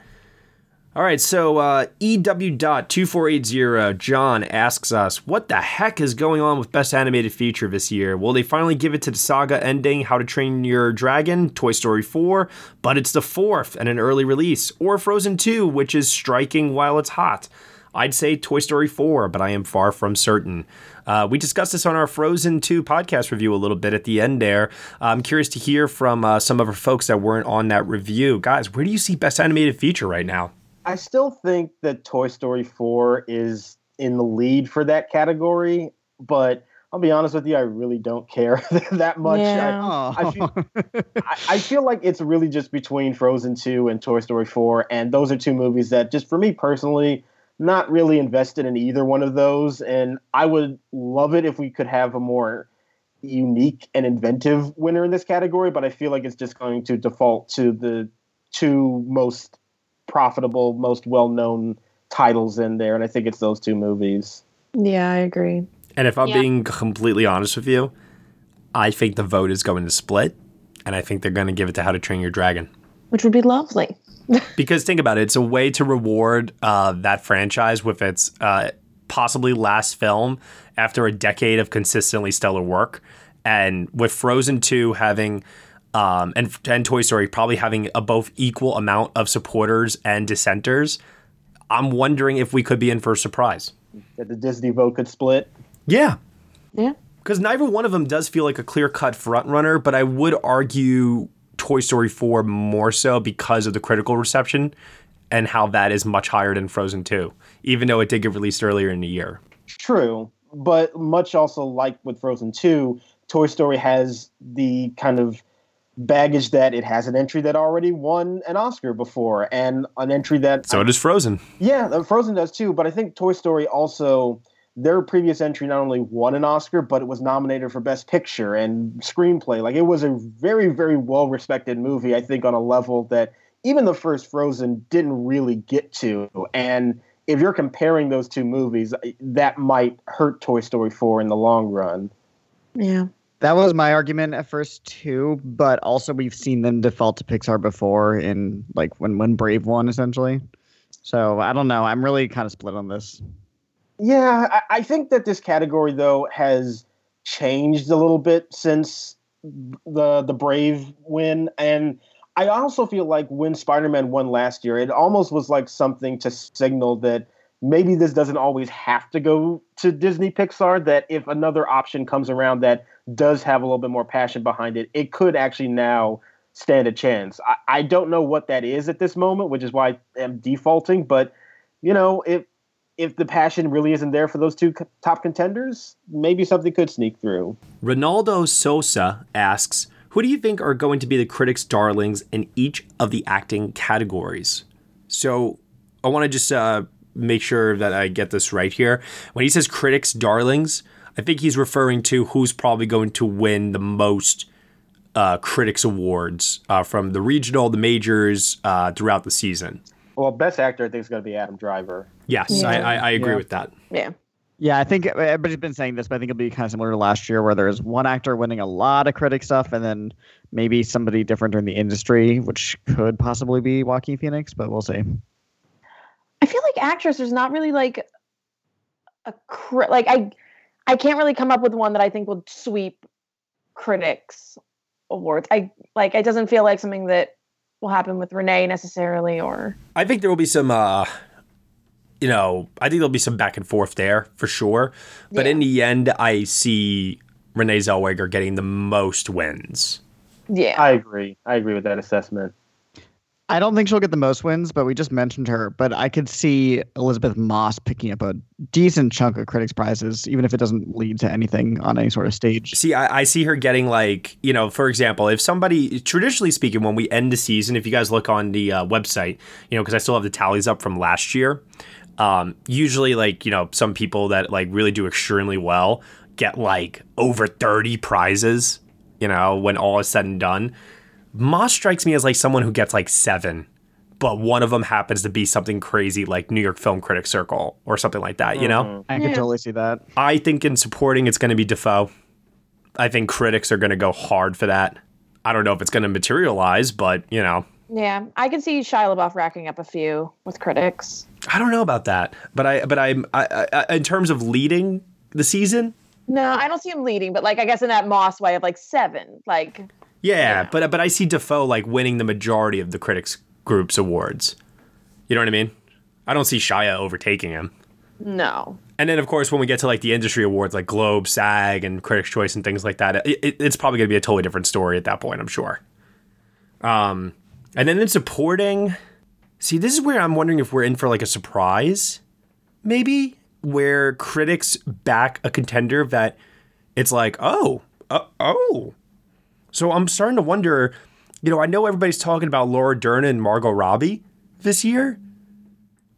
All right, so uh, EW.2480 John asks us, What the heck is going on with Best Animated Feature this year? Will they finally give it to the saga ending How to Train Your Dragon, Toy Story 4, but it's the fourth and an early release, or Frozen 2, which is striking while it's hot? I'd say Toy Story 4, but I am far from certain. Uh, we discussed this on our Frozen 2 podcast review a little bit at the end there. I'm curious to hear from uh, some of our folks that weren't on that review. Guys, where do you see Best Animated Feature right now? I still think that Toy Story 4 is in the lead for that category, but I'll be honest with you, I really don't care that much. Yeah. I, I, feel, I, I feel like it's really just between Frozen 2 and Toy Story 4, and those are two movies that, just for me personally, not really invested in either one of those. And I would love it if we could have a more unique and inventive winner in this category, but I feel like it's just going to default to the two most profitable, most well-known titles in there, and I think it's those two movies. Yeah, I agree. And if I'm Yeah. being completely honest with you, I think the vote is going to split. and I think they're going to give it to How to Train Your Dragon. which would be lovely. Because think about it, it's a way to reward uh, that franchise with its uh, possibly last film after a decade of consistently stellar work, and with Frozen Two having. Um, and and Toy Story probably having a both equal amount of supporters and dissenters. I'm wondering if we could be in for a surprise. That the Disney vote could split. Yeah, Yeah. because neither one of them does feel like a clear cut front runner, but I would argue Toy Story 4 more so because of the critical reception and how that is much higher than Frozen 2, even though it did get released earlier in the year. True, but much also like with Frozen 2, Toy Story has the kind of baggage that it has an entry that already won an Oscar before and an entry that So does Frozen. Yeah, uh, Frozen does too, but I think Toy Story also their previous entry not only won an Oscar, but it was nominated for Best Picture and Screenplay. Like it was a very, very well respected movie, I think, on a level that even the first Frozen didn't really get to. And if you're comparing those two movies, that might hurt Toy Story 4 in the long run. Yeah. That was my argument at first too, but also we've seen them default to Pixar before in like when when Brave won essentially. So I don't know. I'm really kind of split on this. Yeah, I, I think that this category though has changed a little bit since the the Brave win, and I also feel like when Spider-Man won last year, it almost was like something to signal that maybe this doesn't always have to go to Disney Pixar. That if another option comes around that does have a little bit more passion behind it, it could actually now stand a chance. I, I don't know what that is at this moment, which is why I am defaulting. But you know, if if the passion really isn't there for those two top contenders, maybe something could sneak through. Ronaldo Sosa asks, Who do you think are going to be the critics' darlings in each of the acting categories? So I want to just uh, make sure that I get this right here. When he says critics' darlings, I think he's referring to who's probably going to win the most uh, critics' awards uh, from the regional, the majors uh, throughout the season. Well, best actor I think is going to be Adam Driver. Yes, I, I, I agree Yeah. with that. Yeah. Yeah, I think everybody's been saying this, but I think it'll be kind of similar to last year, where there's one actor winning a lot of critic stuff, and then maybe somebody different in the industry, which could possibly be Joaquin Phoenix, but we'll see. I feel like actress, there's not really like a cri- like I I can't really come up with one that I think will sweep critics awards. I like it doesn't feel like something that will happen with Renee necessarily or I think there will be some, uh, you know, I think there'll be some back and forth there for sure. But in the end, I see Renee Zellweger getting the most wins. Yeah. I agree. I agree with that assessment. I don't think she'll get the most wins, but we just mentioned her. But I could see Elisabeth Moss picking up a decent chunk of critics' prizes, even if it doesn't lead to anything on any sort of stage. See, I, I see her getting like, you know, for example, if somebody, traditionally speaking, when we end the season, if you guys look on the uh, website, you know, because I still have the tallies up from last year, um, usually like, you know, some people that like really do extremely well get like over 30 prizes, you know, when all is said and done. Moss strikes me as like someone who gets like seven, but one of them happens to be something crazy like New York Film Critics Circle or something like that, you know? Mm-hmm. I could totally see that. I think in supporting, it's going to be Dafoe. I think critics are going to go hard for that. I don't know if it's going to materialize, but you know, yeah. I can see Shia LaBeouf racking up a few with critics. I don't know about that. But I, but I'm, I, I, in terms of leading the season, No, I don't see him leading, but like I guess in that Moss way of like seven, like yeah, But but I see Dafoe like winning the majority of the critics group's awards. You know what I mean? I don't see Shia overtaking him. no. And then, of course, when we get to like the industry awards, like Globe, SAG, and Critics' Choice, and things like that, it, it, it's probably going to be a totally different story at that point. I'm sure. Um, and then in supporting, see, this is where I'm wondering if we're in for like a surprise, maybe where critics back a contender that it's like, oh, uh, oh. So I'm starting to wonder. You know, I know everybody's talking about Laura Dern and Margot Robbie this year.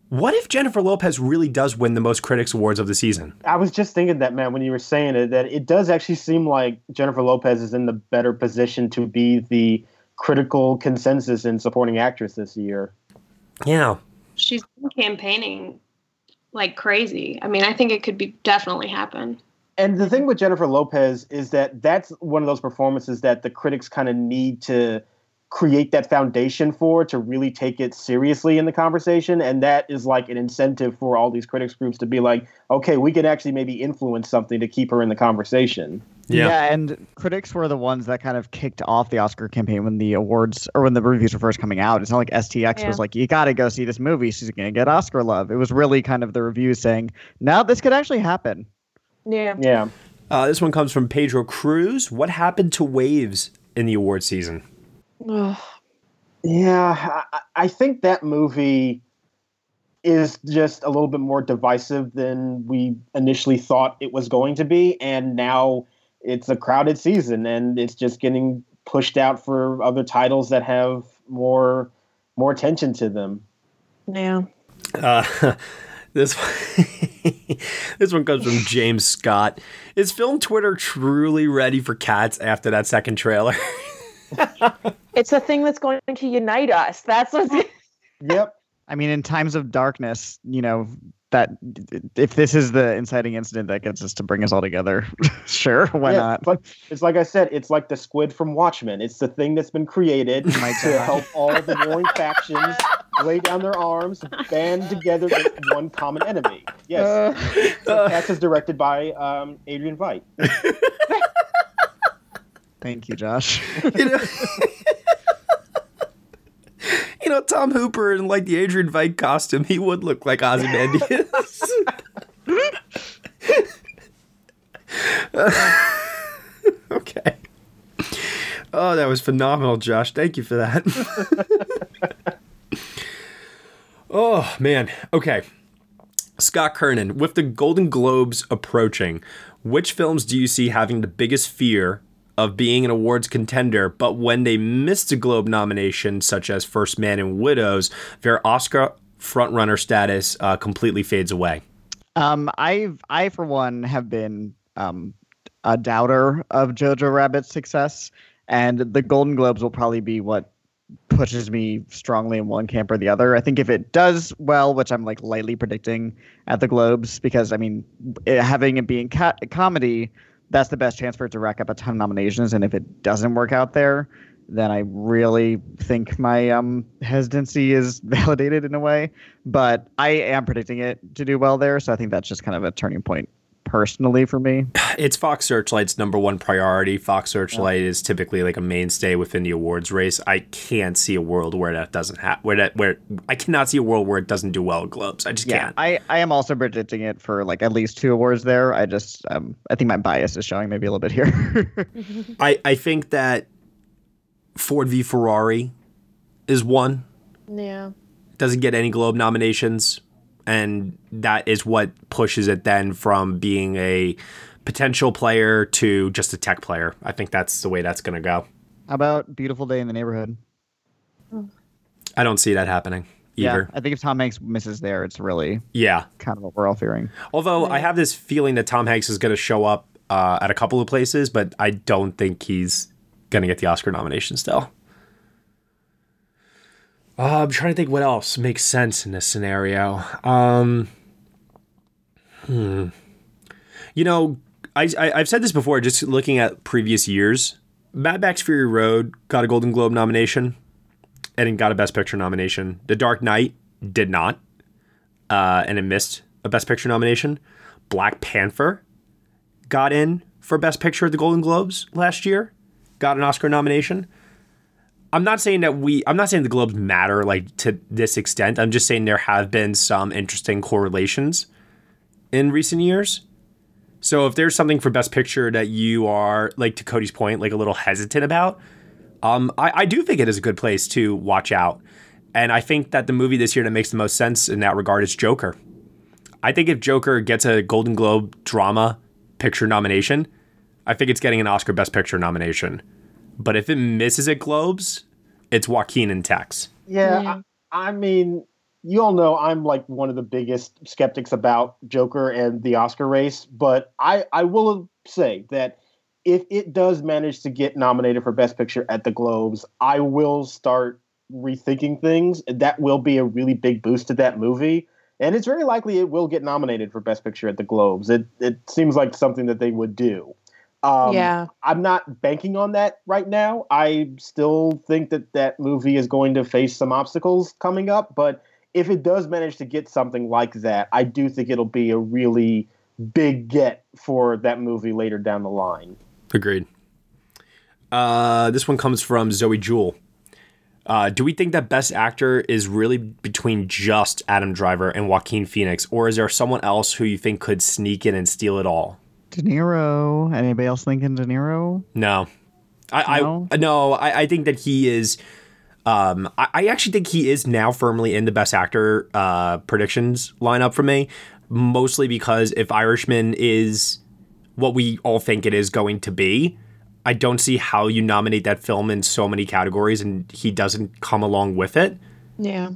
What if Jennifer Lopez really does win the most critics awards of the season? I was just thinking that, man, when you were saying it, that it does actually seem like Jennifer Lopez is in the better position to be the critical consensus in supporting actress this year. Yeah. She's been campaigning like crazy. I mean, I think it could be definitely happen. And the thing with Jennifer Lopez is that that's one of those performances that the critics kind of need to create that foundation for to really take it seriously in the conversation. And that is like an incentive for all these critics groups to be like, okay, we can actually maybe influence something to keep her in the conversation. Yeah. and critics were the ones that kind of kicked off the Oscar campaign when the awards or when the reviews were first coming out. It's not like STX Yeah. was like, you got to go see this movie. She's going to get Oscar love. It was really kind of the reviews saying, now this could actually happen. Yeah. Yeah. Uh, this one comes from Pedro Cruz. What happened to Waves in the award season? Yeah, I, I think that movie is just a little bit more divisive than we initially thought it was going to be, and now it's a crowded season, and it's just getting pushed out for other titles that have more more attention to them. Yeah. Uh, this this one comes from James Scott. Is film Twitter truly ready for cats after that second trailer? It's a thing that's going to unite us. That's what's. Yep. I mean, in times of darkness, you know, that if this is the inciting incident that gets us to bring us all together, sure, why Yeah, not? But it's like I said, it's like the squid from Watchmen. It's the thing that's been created to help all of the warring factions lay down their arms, band together with one common enemy. Yes. so Cats is directed by um, Adrian Veidt. Thank you, Josh. you know, you know, Tom Hooper in like the Adrian Veidt costume, he would look like Ozymandias. okay. Oh, that was phenomenal, Josh. Thank you for that. oh, man. Okay. Scott Kernan, with the Golden Globes approaching, which films do you see having the biggest fear of being an awards contender, but when they missed a Globe nomination, such as First Man and Widows, their Oscar frontrunner status uh, completely fades away? Um, I've I for one have been um a doubter of Jojo Rabbit's success, and the Golden Globes will probably be what pushes me strongly in one camp or the other. I think if it does well, which I'm like lightly predicting at the Globes, because I mean, it, having it being ca- comedy, that's the best chance for it to rack up a ton of nominations. And if it doesn't work out there, then I really think my um, hesitancy is validated in a way. But I am predicting it to do well there, so I think that's just kind of a turning point personally for me. It's Fox Searchlight's number one priority. Fox Searchlight is typically like a mainstay within the awards race. I can't see a world where that doesn't happen. Where that where I cannot see a world where it doesn't do well at Globes. I just Yeah, can't. I, I am also predicting it for like at least two awards there. I just um I think my bias is showing maybe a little bit here. I I think that Ford v Ferrari is one. Yeah. Doesn't get any Globe nominations, and that is what pushes it then from being a potential player to just a tech player. I think that's the way that's going to go. How about Beautiful Day in the Neighborhood? I don't see that happening either. Yeah, I think if Tom Hanks misses there, it's really Yeah. kind of what we're all fearing. Although I have this feeling that Tom Hanks is going to show up uh, at a couple of places, but I don't think he's going to get the Oscar nomination still. Uh, I'm trying to think what else makes sense in this scenario. Um, hmm. You know, I, I I've said this before. Just looking at previous years, Mad Max Fury Road got a Golden Globe nomination, and it got a Best Picture nomination. The Dark Knight did not, uh, and it missed a Best Picture nomination. Black Panther got in for Best Picture at the Golden Globes last year, got an Oscar nomination. I'm not saying that we, I'm not saying the Globes matter like to this extent. I'm just saying there have been some interesting correlations in recent years. So if there's something for Best Picture that you are, like to Cody's point, like a little hesitant about, um, I, I do think it is a good place to watch out. And I think that the movie this year that makes the most sense in that regard is Joker. I think if Joker gets a Golden Globe drama picture nomination, I think it's getting an Oscar Best Picture nomination. But if it misses at Globes, it's Joaquin and Tex. Yeah, I, I mean, you all know I'm like one of the biggest skeptics about Joker and the Oscar race, but I I will say that if it does manage to get nominated for Best Picture at the Globes, I will start rethinking things. That will be a really big boost to that movie. and it's very likely it will get nominated for Best Picture at the Globes. It it seems like something that they would do. Um, Yeah. I'm not banking on that right now. I still think that that movie is going to face some obstacles coming up, but if it does manage to get something like that, I do think it'll be a really big get for that movie later down the line. Agreed. Uh, this one comes from Zoe Jewell. Uh, do we think that Best Actor is really between just Adam Driver and Joaquin Phoenix, or is there someone else who you think could sneak in and steal it all? De Niro. Anybody else thinking De Niro? No, I, No? I no, I, I think that he is. Um, I, I actually think he is now firmly in the Best Actor uh, predictions lineup for me, mostly because if Irishman is what we all think it is going to be, I don't see how you nominate that film in so many categories and he doesn't come along with it. Yeah.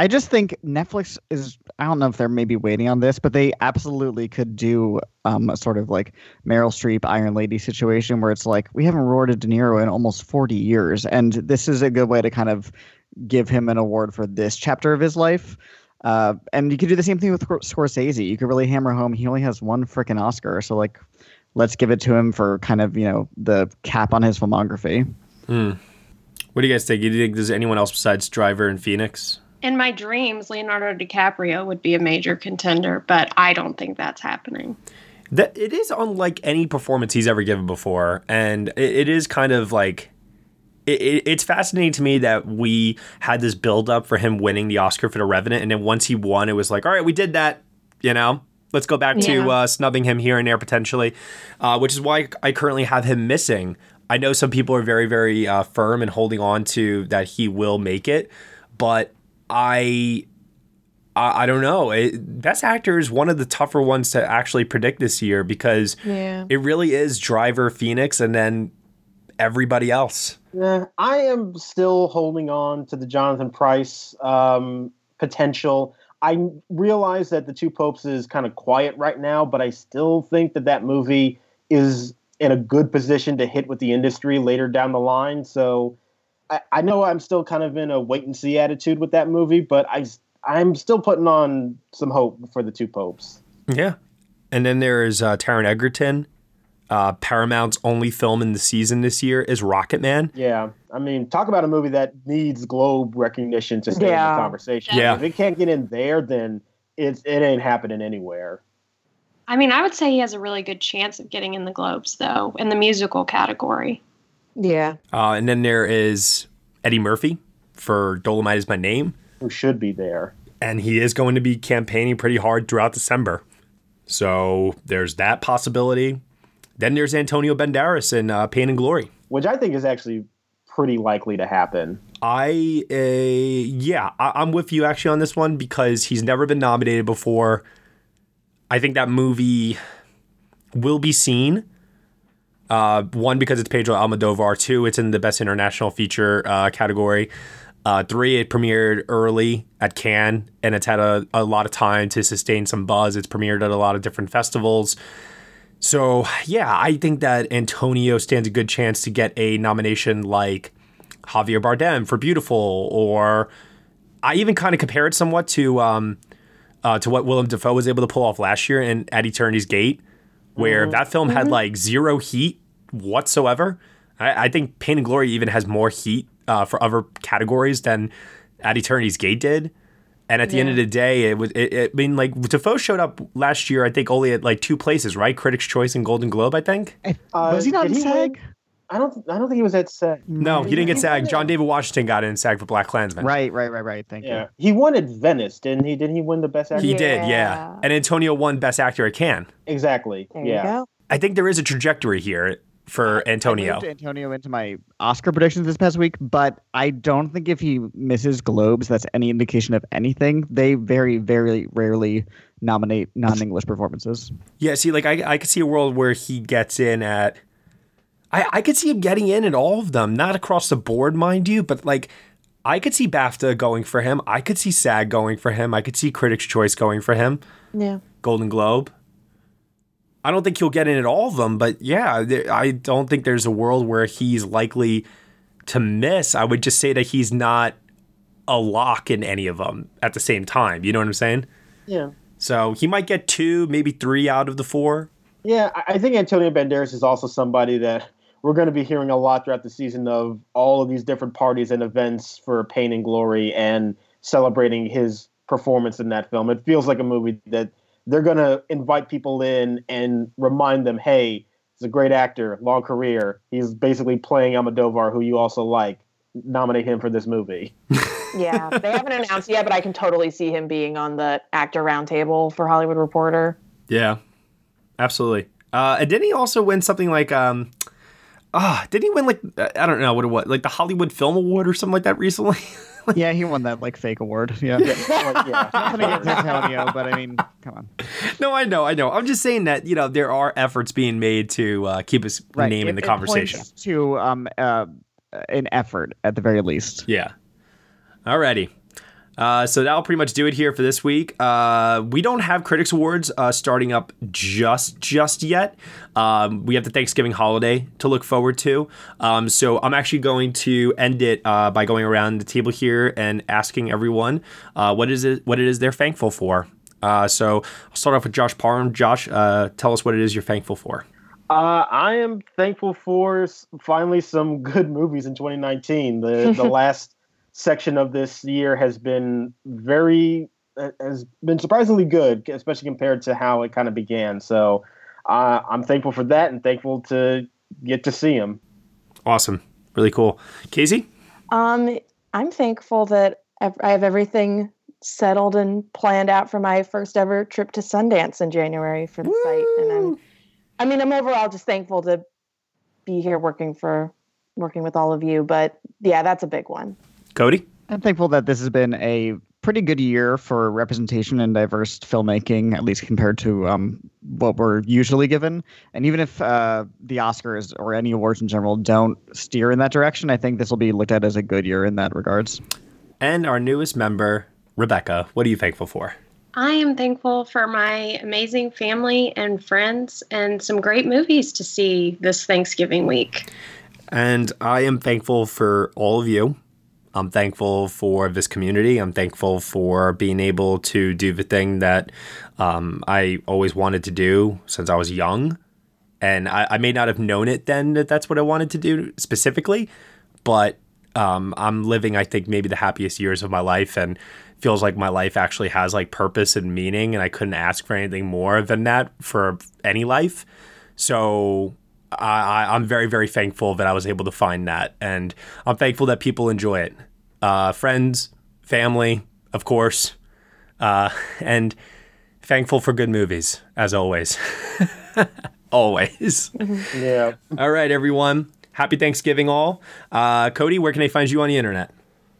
I just think Netflix is. I don't know if they're maybe waiting on this, but they absolutely could do um, a sort of like Meryl Streep Iron Lady situation where it's like we haven't rewarded De Niro in almost forty years, and this is a good way to kind of give him an award for this chapter of his life. Uh, and you could do the same thing with Scorsese. You could really hammer home he only has one freaking Oscar, so like let's give it to him for kind of you know the cap on his filmography. Hmm. What do you guys think? Do you think there's anyone else besides Driver and Phoenix? In my dreams, Leonardo DiCaprio would be a major contender, but I don't think that's happening. That it is unlike any performance he's ever given before, and it, it is kind of like it, it- it's fascinating to me that we had this build up for him winning the Oscar for The Revenant, and then once he won, it was like, all right, we did that, you know. Let's go back to uh, snubbing him here and there potentially, uh, which is why I currently have him missing. I know some people are very, very uh, firm and holding on to that he will make it, but I I, I don't know. It, Best Actor is one of the tougher ones to actually predict this year because Yeah. it really is Driver, Phoenix, and then everybody else. Yeah, I am still holding on to the Jonathan Pryce um, potential. I realize that the Two Popes is kind of quiet right now, but I still think that that movie is in a good position to hit with the industry later down the line. So I, I know I'm still kind of in a wait and see attitude with that movie, but I I'm still putting on some hope for the Two Popes. Yeah. And then there's uh, Taron Egerton. Uh, Paramount's only film in the season this year is Rocket Man. Yeah, I mean, talk about a movie that needs Globe recognition to stay in the conversation. Yeah. if it can't get in there, then it's it ain't happening anywhere. I mean, I would say he has a really good chance of getting in the Globes, though, in the musical category. Yeah. Uh, and then there is Eddie Murphy for Dolomite is My Name. Who should be there. And he is going to be campaigning pretty hard throughout December. So there's that possibility. Then there's Antonio Banderas in uh, Pain and Glory. which I think is actually pretty likely to happen. I, uh, yeah, I- I'm with you actually on this one because he's never been nominated before. I think that movie will be seen. Uh, one because it's Pedro Almodovar. Two, it's in the best international feature uh, category. Uh, three, it premiered early at Cannes and it's had a, a lot of time to sustain some buzz. It's premiered at a lot of different festivals. So, yeah, I think that Antonio stands a good chance to get a nomination like Javier Bardem for Biutiful, or I even kind of compare it somewhat to um, uh, to what Willem Dafoe was able to pull off last year in At Eternity's Gate, where Mhm. that film had Mhm. like zero heat whatsoever. I, I think Pain and Glory even has more heat uh, for other categories than At Eternity's Gate did. And at the end of the day, it was. It, it, I mean, like Dafoe showed up last year. I think only at like two places, right? Critics' Choice and Golden Globe. I think. Was he not did in win? SAG? I don't. I don't think he was at SAG. No, he didn't get SAG. John David Washington got in SAG for BlacKkKlansman. Right, right, right, right. Thank Yeah, he won at Venice, didn't he? Didn't he win the best actor? He did, yeah. And Antonio won Best Actor at Cannes. Exactly. yeah. I think there is a trajectory here for Antonio. moved Antonio into my Oscar predictions this past week, but I don't think if he misses Globes, that's any indication of anything. They very, very rarely nominate non-English performances. Yeah, see, like I, I could see a world where he gets in at. I, I could see him getting in at all of them, not across the board, mind you, but like I could see BAFTA going for him. I could see SAG going for him. I could see Critics' Choice going for him. Yeah. Golden Globe. I don't think he'll get in at all of them, but yeah, I don't think there's a world where he's likely to miss. I would just say that he's not a lock in any of them at the same time. You know what I'm saying? Yeah. So he might get two, maybe three out of the four. Yeah, I I think Antonio Banderas is also somebody that we're going to be hearing a lot throughout the season of all of these different parties and events for Pain and Glory and celebrating his performance in that film. It feels like a movie that they're going to invite people in and remind them, hey, he's a great actor, long career. He's basically playing Almodovar, who you also like. Nominate him for this movie. Yeah, they haven't announced yet, but I can totally see him being on the actor roundtable for Hollywood Reporter. Yeah, absolutely. Uh, and didn't he also win something like um, ah, didn't he win like I don't know what it was, like the Hollywood Film Award or something like that recently? yeah, he won that like fake award. Yeah. Nothing against Antonio, but I mean, come on. no, I know, I know. I'm just saying that you know there are efforts being made to uh, keep his name in the it conversation. to um uh, an effort at the very least. Yeah. Alrighty. Uh, so that'll pretty much do it here for this week. Uh, we don't have Critics Awards uh, starting up just just yet. Um, we have the Thanksgiving holiday to look forward to. Um, so I'm actually going to end it uh, by going around the table here and asking everyone uh, what is it what it is they're thankful for. Uh, so I'll start off with Josh Parham. Josh, uh, tell us what it is you're thankful for. Uh, I am thankful for finally some good movies in 2019. The the last section of this year has been very uh, has been surprisingly good, especially compared to how it kind of began. So uh, I'm thankful for that and thankful to get to see them. Awesome, really cool. Casey, Um, I'm thankful that I have everything settled and planned out for my first ever trip to Sundance in January for the site, and I'm, I mean, I'm overall just thankful to be here working for working with all of you. But yeah, that's a big one. Cody. I'm thankful that this has been a pretty good year for representation and diverse filmmaking, at least compared to um, what we're usually given. And even if uh, the Oscars or any awards in general don't steer in that direction, I think this will be looked at as a good year in that regards. and our newest member, Rebecca. What are you thankful for? I am thankful for my amazing family and friends and some great movies to see this Thanksgiving week. And I am thankful for all of you. I'm thankful for this community. I'm thankful for being able to do the thing that um, I always wanted to do since I was young. And I, I may not have known it then that that's what I wanted to do specifically, but um, I'm living, I think, maybe the happiest years of my life and feels like my life actually has like purpose and meaning. And I couldn't ask for anything more than that for any life. So I, I- I'm very, very thankful that I was able to find that. And I'm thankful that people enjoy it. Uh, friends, family, of course. Uh, and thankful for good movies, as always. always. Yeah. All right, everyone. Happy Thanksgiving, all. Uh, Cody, where can they find you on the internet?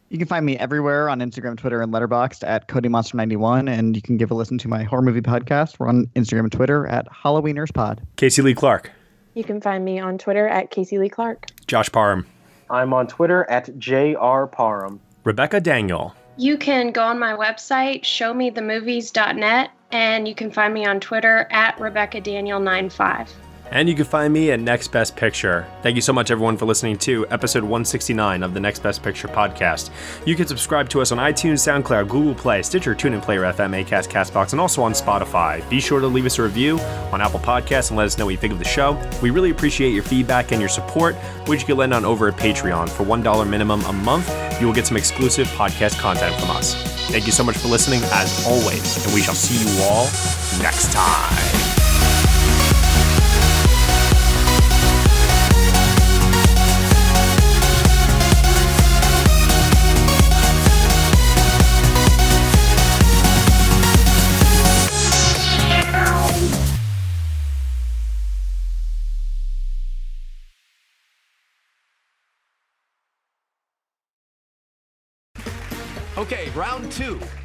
You can find me everywhere on Instagram, Twitter, and Letterboxd at CodyMonster91, and you can give a listen to my horror movie podcast. We're on Instagram and Twitter at HalloweenersPod. Casey Lee Clark, You can find me on Twitter at Casey Lee Clark. Josh Parham, I'm on Twitter at JR Parham. Rebecca Daniel, You can go on my website, showmethemovies.net, and you can find me on Twitter at Rebecca Daniel95. And you can find me at Next Best Picture. Thank you so much, everyone, for listening to episode 169 of the Next Best Picture podcast. You can subscribe to us on iTunes, SoundCloud, Google Play, Stitcher, TuneIn, Player FM, Acast, Castbox, and also on Spotify. Be sure to leave us a review on Apple Podcasts and let us know what you think of the show. We really appreciate your feedback and your support, which you can lend on over at Patreon. For $1 minimum a month, you will get some exclusive podcast content from us. Thank you so much for listening, as always, and we shall see you all next time.